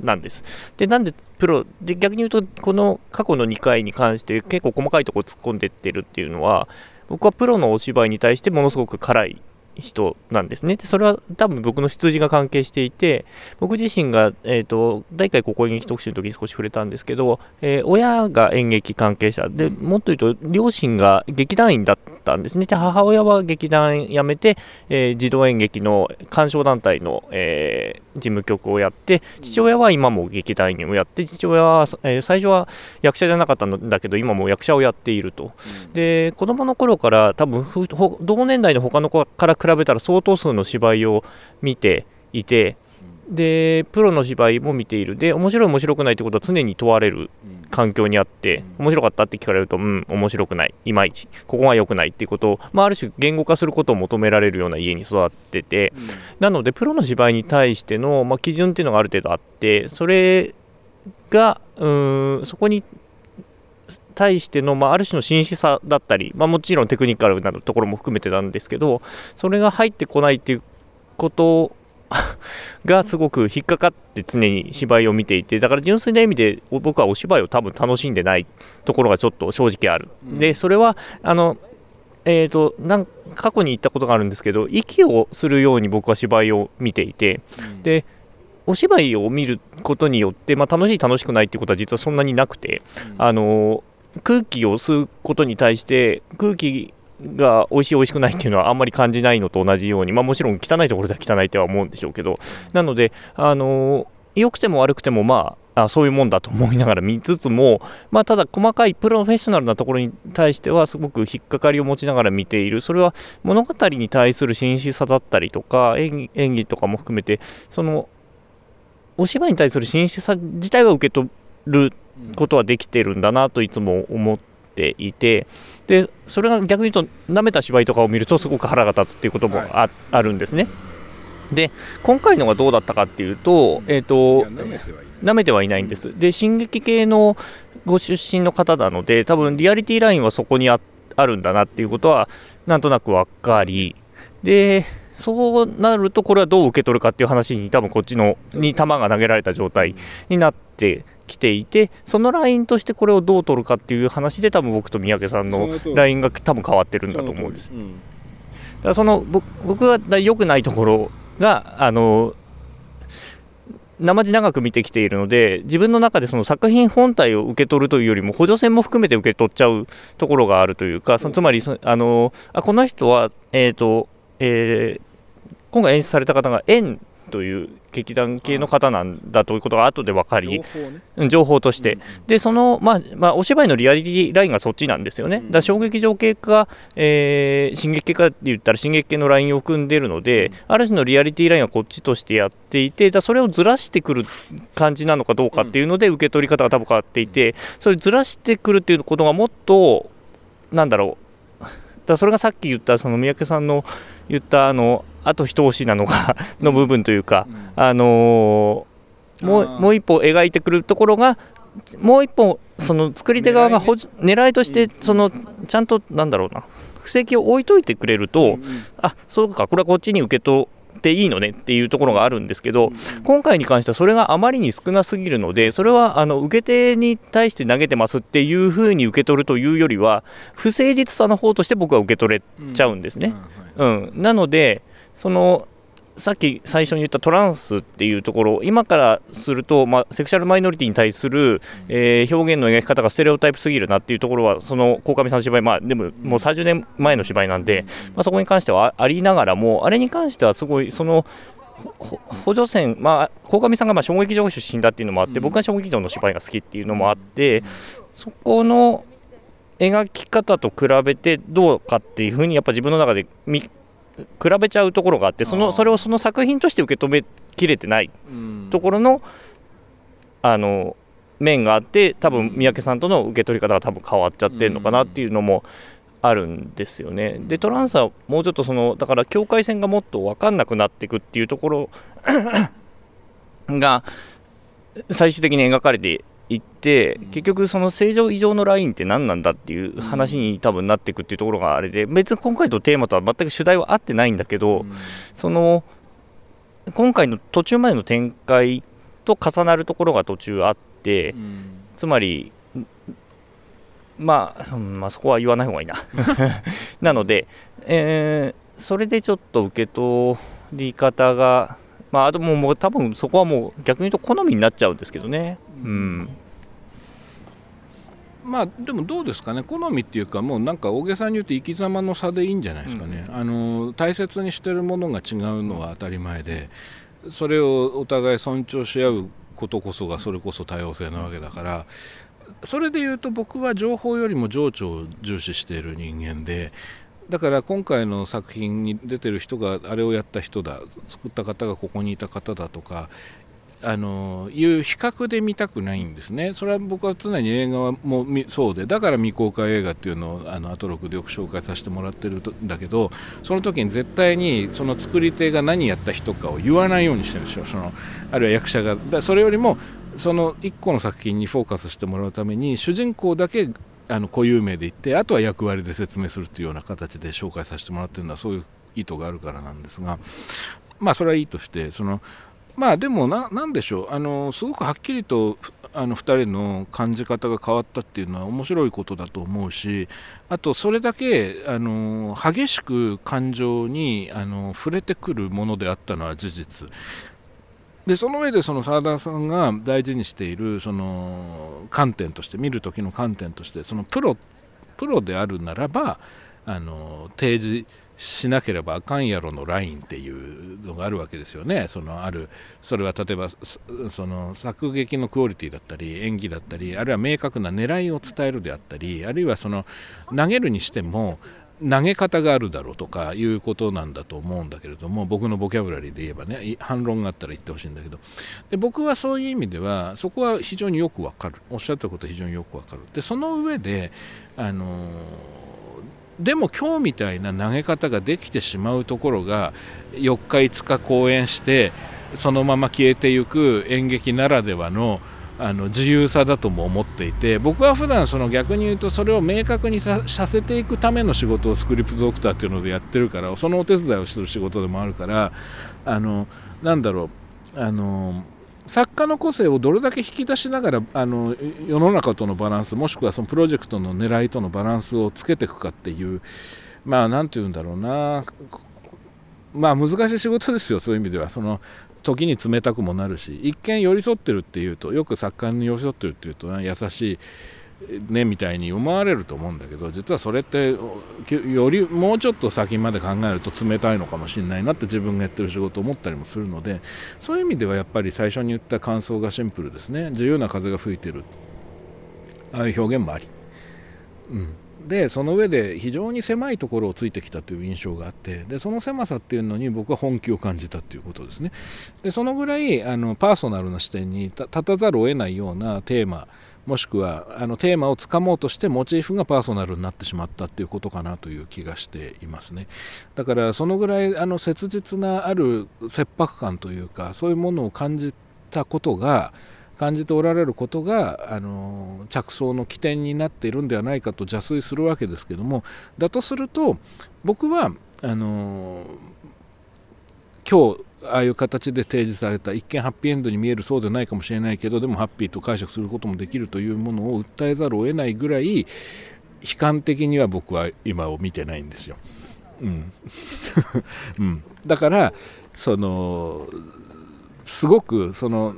なんです。でなんでプロで逆に言うとこの過去の2回に関して結構細かいところ突っ込んでってるっていうのは僕はプロのお芝居に対してものすごく辛い人なんですね。でそれは多分僕の出自が関係していて、僕自身が、えーと、第1回高校演劇特集の時に少し触れたんですけど、えー、親が演劇関係者で、もっと言うと、両親が劇団員だったんですね。で母親は劇団辞めて、えー、児童演劇の鑑賞団体の、えー、事務局をやって、父親は今も劇団員をやって、父親は、え最初は役者じゃなかったんだけど、今も役者をやっていると。で子供の頃から多分同年代の他の子から比べたら相当数の芝居を見ていてでプロの芝居も見ている。で面白い面白くないってことは常に問われる環境にあって面白かったって聞かれるとうん面白くない。いまいち。ここが良くないっていうことを、まあ、ある種言語化することを求められるような家に育ってて、なのでプロの芝居に対しての、まあ、基準っていうのがある程度あってそれがうんそこに対しての、まあ、ある種の真摯さだったり、まあ、もちろんテクニカルなところも含めてなんですけどそれが入ってこないっていうこと がすごく引っかかって常に芝居を見ていてだから純粋な意味で僕はお芝居を多分楽しんでないところがちょっと正直ある。でそれはあのえーと、なん過去に言ったことがあるんですけど息をするように僕は芝居を見ていて、でお芝居を見ることによって、まあ、楽しい楽しくないっていうことは実はそんなになくて、あの空気を吸うことに対して空気が美味しい美味しくないっていうのはあんまり感じないのと同じように、まあ、もちろん汚いところでは汚いとは思うんでしょうけどなのであの良くても悪くてもまああそういうもんだと思いながら見つつも、まあ、ただ細かいプロフェッショナルなところに対してはすごく引っかかりを持ちながら見ているそれは物語に対する真摯さだったりとか演技とかも含めてそのお芝居に対する真摯さ自体は受け取ることはできてるんだなといつも思っていてでそれが逆に言うとなめた芝居とかを見るとすごく腹が立つっていうこともあはい、あるんですね。で今回のがどうだったかっていうと,、えーと、なめてはいないんです。で進撃系のご出身の方なので多分リアリティラインはそこにあるんだなっていうことはなんとなく分かりでそうなるとこれはどう受け取るかっていう話に多分こっちのに球が投げられた状態になってきていてそのラインとしてこれをどう取るかっていう話で多分僕と三宅さんのラインが多分変わってるんだと思うんです。だからその僕は良くないところがあの生地長く見てきているので自分の中でその作品本体を受け取るというよりも補助線も含めて受け取っちゃうところがあるというかそのつまりあのあこの人は、えーとえー、今回演出された方が円という劇団系の方なんだということが後で分かり、情報,、として、うん、でその、まあまあ、お芝居のリアリティラインがそっちなんですよね、だ小劇場系か、えー、進撃系かって言ったら進撃系のラインを組んでるので、うん、ある種のリアリティラインはこっちとしてやっていて、だそれをずらしてくる感じなのかどうかっていうので、受け取り方が多分変わっていて、それずらしてくるっていうことがもっと、なんだろう、だそれがさっき言ったその三宅さんの言ったあのあと一押しなのかの部分というか、あのー、もうもう一歩描いてくるところがもう一歩その作り手側が狙いとしてそのちゃんとなんだろうな布石を置いといてくれると、あそうかこれはこっちに受け取っていいのねっていうところがあるんですけど、今回に関してはそれがあまりに少なすぎるのでそれはあの受け手に対して投げてますっていうふうに受け取るというよりは不誠実さの方として僕は受け取れちゃうんですね。うん、なのでそのさっき最初に言ったトランスっていうところ今からすると、まあ、セクシャルマイノリティに対する、えー、表現の描き方がステレオタイプすぎるなっていうところはその鴻上さんの芝居、まあ、でももう30年前の芝居なんで、まあ、そこに関してはありながらもあれに関してはすごいその補助線、まあ、鴻上さんがまあ小劇場出身だっていうのもあって、僕が小劇場の芝居が好きっていうのもあって、そこの描き方と比べてどうかっていうふうにやっぱ自分の中で比べちゃうところがあってそのそれをその作品として受け止めきれてないところの,、あの面があって多分三宅さんとの受け取り方が多分変わっちゃってるのかなっていうのもあるんですよね。でトランスはもうちょっとそのだから境界線がもっと分かんなくなっていくっていうところが最終的に描かれて行って結局その正常異常のラインって何なんだっていう話に多分なっていくっていうところがあれで別に今回のテーマとは全く主題は合ってないんだけどその今回の途中までの展開と重なるところが途中あってつまりまあ、まあそこは言わない方がいいな。なので、えー、それでちょっと受け取り方がまあ、あともうもう多分そこはもう逆に言うと好みになっちゃうんですけどね。うん、まあでもどうですかね。好みっていうかもうなんか大げさに言うと生き様の差でいいんじゃないですかね、うん、あの大切にしてるものが違うのは当たり前でそれをお互い尊重し合うことこそがそれこそ多様性なわけだからそれで言うと僕は情報よりも情緒を重視している人間でだから今回の作品に出てる人があれをやった人だ作った方がここにいた方だとかあのいう比較で見たくないんですね。それは僕は常に映画もそうでだから未公開映画っていうのをあのアトロクでよく紹介させてもらってるんだけどその時に絶対にその作り手が何やった人かを言わないようにしてるんですよ。そのあるいは役者が。だそれよりもその1個の作品にフォーカスしてもらうために主人公だけあの固有名で言ってあとは役割で説明するというような形で紹介させてもらってるのはそういう意図があるからなんですがまあそれはいいとしてそのまあでもな、なんでしょう、あのすごくはっきりとあの2人の感じ方が変わったっていうのは面白いことだと思うし、あとそれだけあの激しく感情にあの触れてくるものであったのは事実。でその上でその澤田さんが大事にしているその観点として見る時の観点としてそのプロプロであるならばあの提示しなければあかんやろのラインっていうのがあるわけですよね。そのあるそれは例えばその作劇のクオリティだったり演技だったりあるいは明確な狙いを伝えるであったりあるいはその投げるにしても投げ方があるだろうとかいうことなんだと思うんだけれども僕のボキャブラリーで言えばね反論があったら言ってほしいんだけど。で僕はそういう意味ではそこは非常によくわかる。おっしゃったことは非常によくわかる。でその上であのでも今日みたいな投げ方ができてしまうところが4日5日公演してそのまま消えていく演劇ならではのあの自由さだとも思っていて僕は普段その逆に言うとそれを明確にさせていくための仕事をスクリプトドクターっていうのでやってるからそのお手伝いをする仕事でもあるからあのなんだろうあの作家の個性をどれだけ引き出しながらあの世の中とのバランスもしくはそのプロジェクトの狙いとのバランスをつけていくかっていうまあ何て言うんだろうな。まあ難しい仕事ですよそういう意味では。その時に冷たくもなるし一見寄り添ってるっていうとよく作家に寄り添ってるっていうと優しいねみたいに思われると思うんだけど実はそれってよりもうちょっと先まで考えると冷たいのかもしれないなって自分がやってる仕事を思ったりもするのでそういう意味ではやっぱり最初に言った感想がシンプルですね。自由な風が吹いてる。ああいう表現もあり、うん、でその上で非常に狭いところをついてきたという印象があってでその狭さっていうのに僕は本気を感じたということですね。でそのぐらいあのパーソナルな視点に立たざるを得ないようなテーマもしくはあのテーマをつかもうとしてモチーフがパーソナルになってしまったっていうことかなという気がしていますね。だからそのぐらいあの切実なある切迫感というかそういうものを感じたことが感じておられることがあの着想の起点になっているんではないかと邪推するわけですけどもだとすると僕はあの今日ああいう形で提示された一見ハッピーエンドに見えるそうでないかもしれないけどでもハッピーと解釈することもできるというものを訴えざるを得ないぐらい悲観的には僕は今を見てないんですよ。うん、うん、だからそのすごくその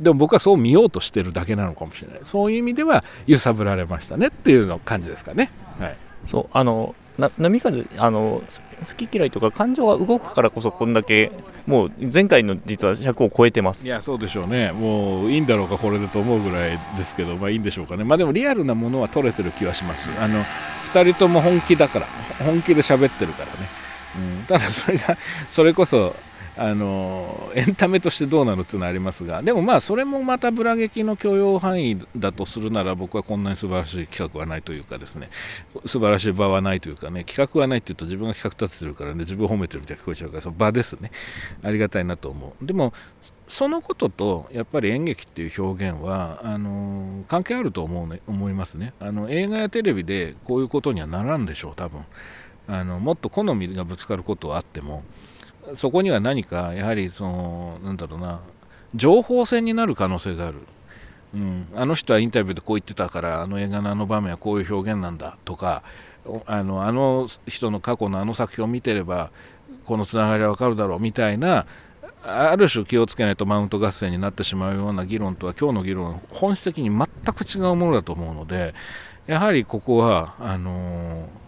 でも僕はそう見ようとしてるだけなのかもしれない。そういう意味では揺さぶられましたねっていうの感じですかね。はい、そうあのな波風あの好き嫌いとか感情が動くからこそこんだけもう前回の実は尺を超えてます。いやそうでしょうね。もういいんだろうかこれでと思うぐらいですけどまあいいんでしょうかね。まあでもリアルなものは取れてる気はします。あの2人とも本気だから本気で喋ってるからね、うん、ただそれがそれこそあのエンタメとしてどうなるっていうのはありますがでもまあそれもまたブラ劇の許容範囲だとするなら僕はこんなに素晴らしい企画はないというかですね素晴らしい場はないというかね企画はないって言うと自分が企画立ててるからね自分を褒めてるみたいに聞こえちゃうからその場ですね。ありがたいなと思う。でもそのこととやっぱり演劇っていう表現はあの関係あると思う、ね、思いますね。あの映画やテレビでこういうことにはならんでしょう多分。あのもっと好みがぶつかることはあっても。そこには何かやはりそのなんだろうな情報戦になる可能性がある、うん、あの人はインタビューでこう言ってたからあの映画のあの場面はこういう表現なんだとかあのあの人の過去のあの作品を見てればこのつながりはわかるだろうみたいなある種気をつけないとマウント合戦になってしまうような議論とは今日の議論は本質的に全く違うものだと思うのでやはりここはあのー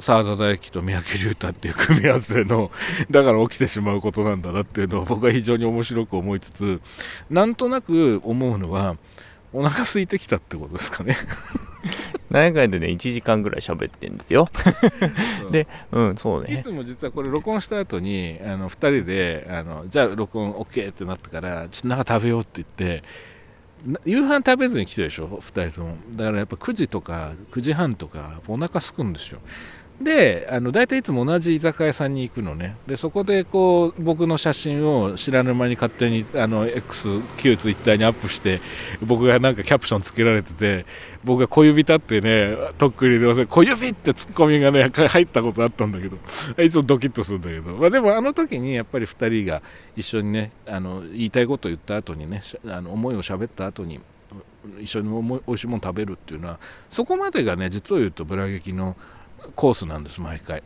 澤田大樹と三宅龍太っていう組み合わせの だから起きてしまうことなんだなっていうのを僕は非常に面白く思いつつなんとなく思うのはお腹空いてきたってことですかね。何やかんでね1時間ぐらい喋ってんですよ。でうんそうね。いつも実はこれ録音した後にあの2人であのじゃあ録音 OK ってなったからちょっと中食べようって言ってな夕飯食べずに来てるでしょ？2人とも。だからやっぱ9時とか9時半とかお腹すくんですよであの大体いつも同じ居酒屋さんに行くのね。でそこでこう僕の写真を知らぬ間に勝手にあの X 旧ツイッターにアップして僕がなんかキャプションつけられてて僕が小指立ってねとっくりで小指ってツッコミがね入ったことあったんだけどいつもドキッとするんだけど、まあ、でもあの時にやっぱり2人が一緒にねあの言いたいこと言った後にねあの思いを喋った後に一緒におも美味しいもの食べるっていうのはそこまでがね実を言うとブラ劇のコースなんです毎回。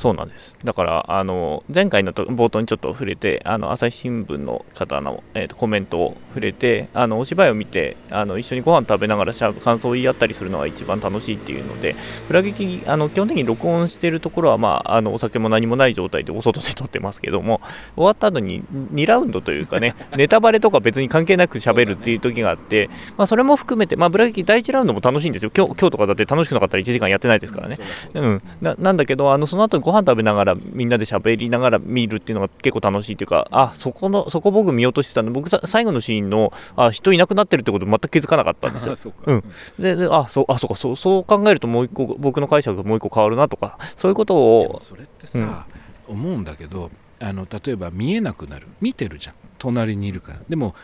そうなんです。だからあの前回のと冒頭にちょっと触れてあの朝日新聞の方の、えーとコメントを触れてあのお芝居を見てあの一緒にご飯食べながらしゃ感想を言い合ったりするのが一番楽しいっていうので裏劇あの基本的に録音しているところは、まあ、あのお酒も何もない状態でお外で撮ってますけども終わった後に2ラウンドというかね ネタバレとか別に関係なく喋るっていう時があって、まあ、それも含めて、まあ、ブラ劇第1ラウンドも楽しいんですよ。今日今日とかだって楽しくなかったら1時間やってないですからね。うん、ななんだけどあのその後にご飯食べながらみんなで喋りながら見るっていうのが結構楽しいっていうかあそこのそこ僕見落としてたんで僕さ最後のシーンのあ人いなくなってるってこと全く気づかなかったんですよ。そうん、でであそうあそうか。そうそう考えるともう一個僕の解釈がもう一個変わるなとかそういうことをそれってさ、思うんだけどあの例えば見えなくなる。見てるじゃん。隣にいるから。でも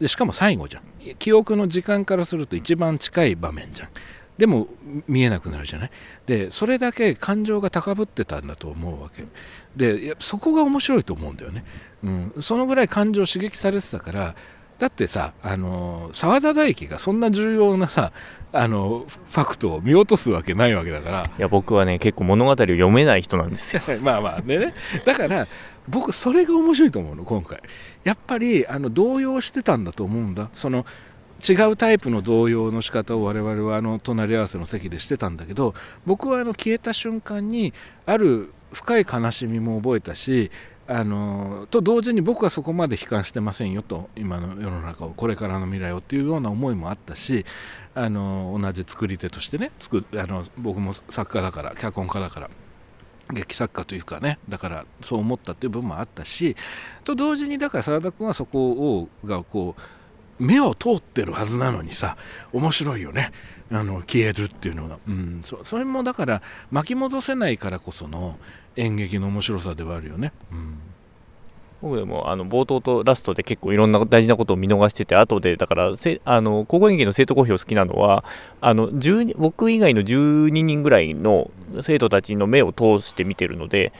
でしかも最後じゃん。記憶の時間からすると一番近い場面じゃんでも見えなくなるじゃない？でそれだけ感情が高ぶってたんだと思うわけ。でそこが面白いと思うんだよね、うん、そのぐらい感情刺激されてたからだってさあの澤田大樹がそんな重要なさあのファクトを見落とすわけないわけだから。いや僕はね結構物語を読めない人なんですよ。まあまあねね。だから僕それが面白いと思うの今回。やっぱりあの動揺してたんだと思うんだ。その違うタイプの動揺の仕方を我々はあの隣り合わせの席でしてたんだけど僕はあの消えた瞬間にある深い悲しみも覚えたしあのと同時に僕はそこまで悲観してませんよと今の世の中をこれからの未来をっていうような思いもあったしあの同じ作り手としてね作あの僕も作家だから脚本家だから劇作家というかねだからそう思ったっていう部分もあったしと同時にだから澤田君はそこをがこう目を通ってるはずなのにさ面白いよね。あの消えるっていうのが、うん、そそれもだから巻き戻せないからこその演劇の面白さではあるよね。うん。僕でもあの冒頭とラストで結構いろんな大事なことを見逃してて後でだからせあの高校演劇の生徒公表好きなのはあの僕以外の12人ぐらいの生徒たちの目を通して見てるので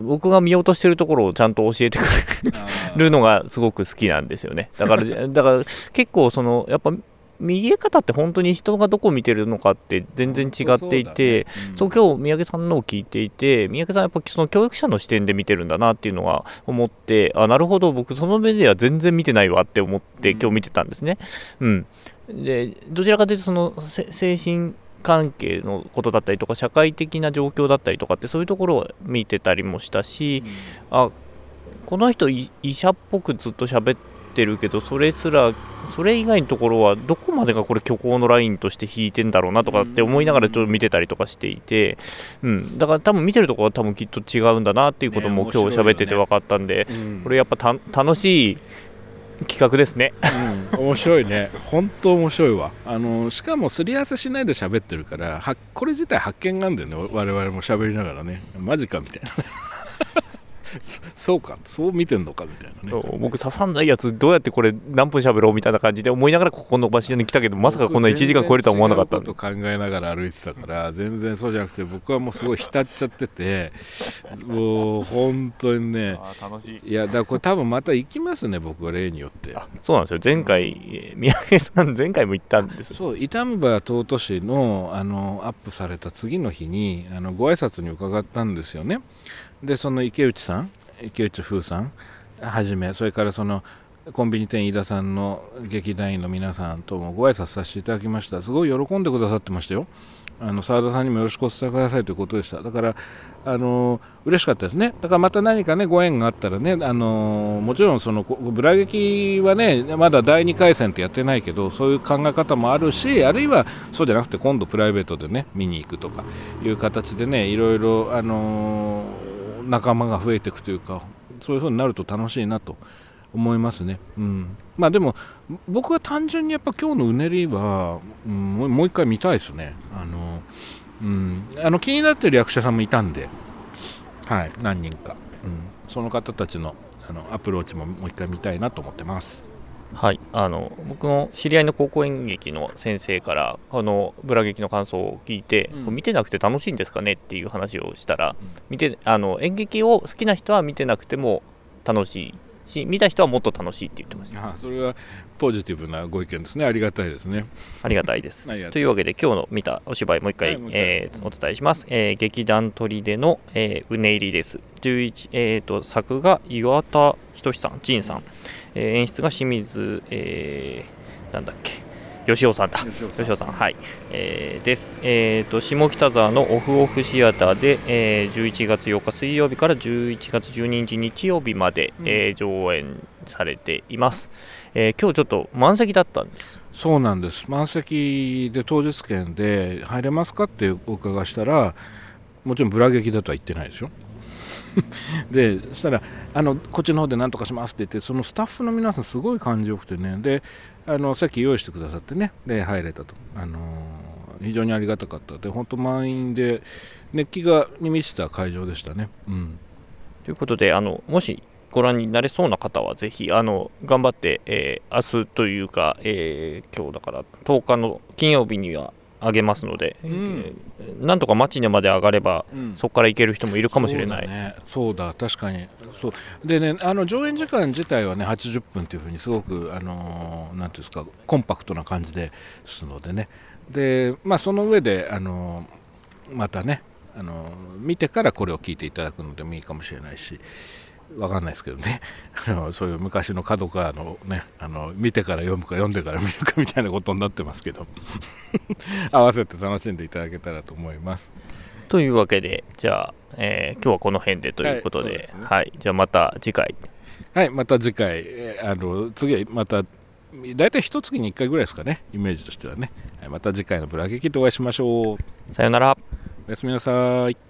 僕が見落としてるところをちゃんと教えてくれるのがすごく好きなんですよね。だからだから結構そのやっぱ見え方って本当に人がどこを見てるのかって全然違っていてそう,、今日三宅さんのを聞いていて三宅さんやっぱその教育者の視点で見てるんだなっていうのは思ってあなるほど僕その目では全然見てないわって思って今日見てたんですね。うん、でどちらかというとそのせ精神関係のことだったりとか社会的な状況だったりとかってそういうところを見てたりもしたし、あこの人い医者っぽくずっと喋ってるけどそれすらそれ以外のところはどこまでがこれ虚構のラインとして引いてんだろうなとかって思いながらちょっと見てたりとかしていて、うん、だから多分見てるところは多分きっと違うんだなっていうこともね今日喋ってて分かったんで、うん。これやっぱた楽しい企画ですね。うん、面白いね。本当面白いわ。あのしかもすり合わせしないで喋ってるからはこれ自体発見があるんだよね。我々も喋りながらね。マジかみたいな。そ そうかそう見てんのかみたいなね。僕刺さんないやつどうやってこれ何分喋ろうみたいな感じで思いながらここの場所に来たけどまさかこんな1時間超えるとは思わなかった。と考えながら歩いてたから全然そうじゃなくて僕はもうすごい浸っちゃっててもう本当にね。楽しい。いやだこれ多分また行きますね僕は例によって。あそうなんですよ。前回えー三宅さん前回も行ったんです。そう痛むば尊しのあのアップされた次の日にあのご挨拶に伺ったんですよねでその池内さん池内風さんはじめそれからそのコンビニ店飯田さんの劇団員の皆さんともご挨拶させていただきました。すごい喜んでくださってましたよ。あの澤田さんにもよろしくお伝えくださいということでした。だからあの嬉しかったですね。だからまた何かねご縁があったらねあのもちろんそのブラ劇はねまだ第2回戦ってやってないけどそういう考え方もあるしあるいはそうじゃなくて今度プライベートでね見に行くとかいう形でねいろいろあの仲間が増えていくというかそういう風になると楽しいなと思いますね。うん、まあでも僕は単純にやっぱ今日のうねりは、うん、もう一回見たいですね。あのうん、あの気になってる役者さんもいたんで、はい、何人か、うん、その方たちのあのアプローチももう一回見たいなと思ってます。はい、あの僕の知り合いの高校演劇の先生からこのブラ劇の感想を聞いて、うん、見てなくて楽しいんですかねっていう話をしたら、うん、見てあの演劇を好きな人は見てなくても楽しいし見た人はもっと楽しいって言ってました。あそれはポジティブなご意見ですね。ありがたいですね。ありがたいです。というわけで今日の見たお芝居もう一回,、はい、えー、お伝えします、えー、劇団砦の、えー、うね入りです。11、えーと、作が岩田仁さん仁さん、えー、演出が清水、えー、なんだっけ吉尾さんだ。吉尾さん。はい、えー、です、えーと、下北沢のオフオフシアターで、えー、11月8日水曜日から11月12日日曜日まで、うん、えー、上演されています、えー、今日ちょっと満席だったんです。そうなんです。満席で当日券で入れますかってお伺いしたらもちろんブラ劇だとは言ってないでしょ でそしたらあのこっちの方で何とかしますって言ってそのスタッフの皆さんすごい感じよくてね。であの席用意してくださってね。で入れたと、あのー、非常にありがたかった。で本当満員で熱気がに満ちた会場でしたね。うん、ということであのもしご覧になれそうな方はぜひあの頑張って、えー、明日というか、えー、今日だから10日の金曜日には上げますので、うん、なんとか町にまで上がれば、うん、そこから行ける人もいるかもしれない。そうだ,、ね、そうだ確かに。そう。でねあの上演時間自体はね80分というふうにすごくあのなんていうんですかコンパクトな感じですのでね。でまあその上であのまたねあの見てからこれを聞いていただくのでもいいかもしれないしわかんないですけどね。あのそういう昔の角川のねあの見てから読むか読んでから見るかみたいなことになってますけど。合わせて楽しんでいただけたらと思います。というわけでじゃあ、えー、今日はこの辺でということで。はいでね、はい、じゃあまた次回。はいまた次回。あの次はまた大体一月に1回ぐらいですかね。イメージとしてはね、はい、また次回のブラゲキでお会いしましょう。さよなら。おやすみなさい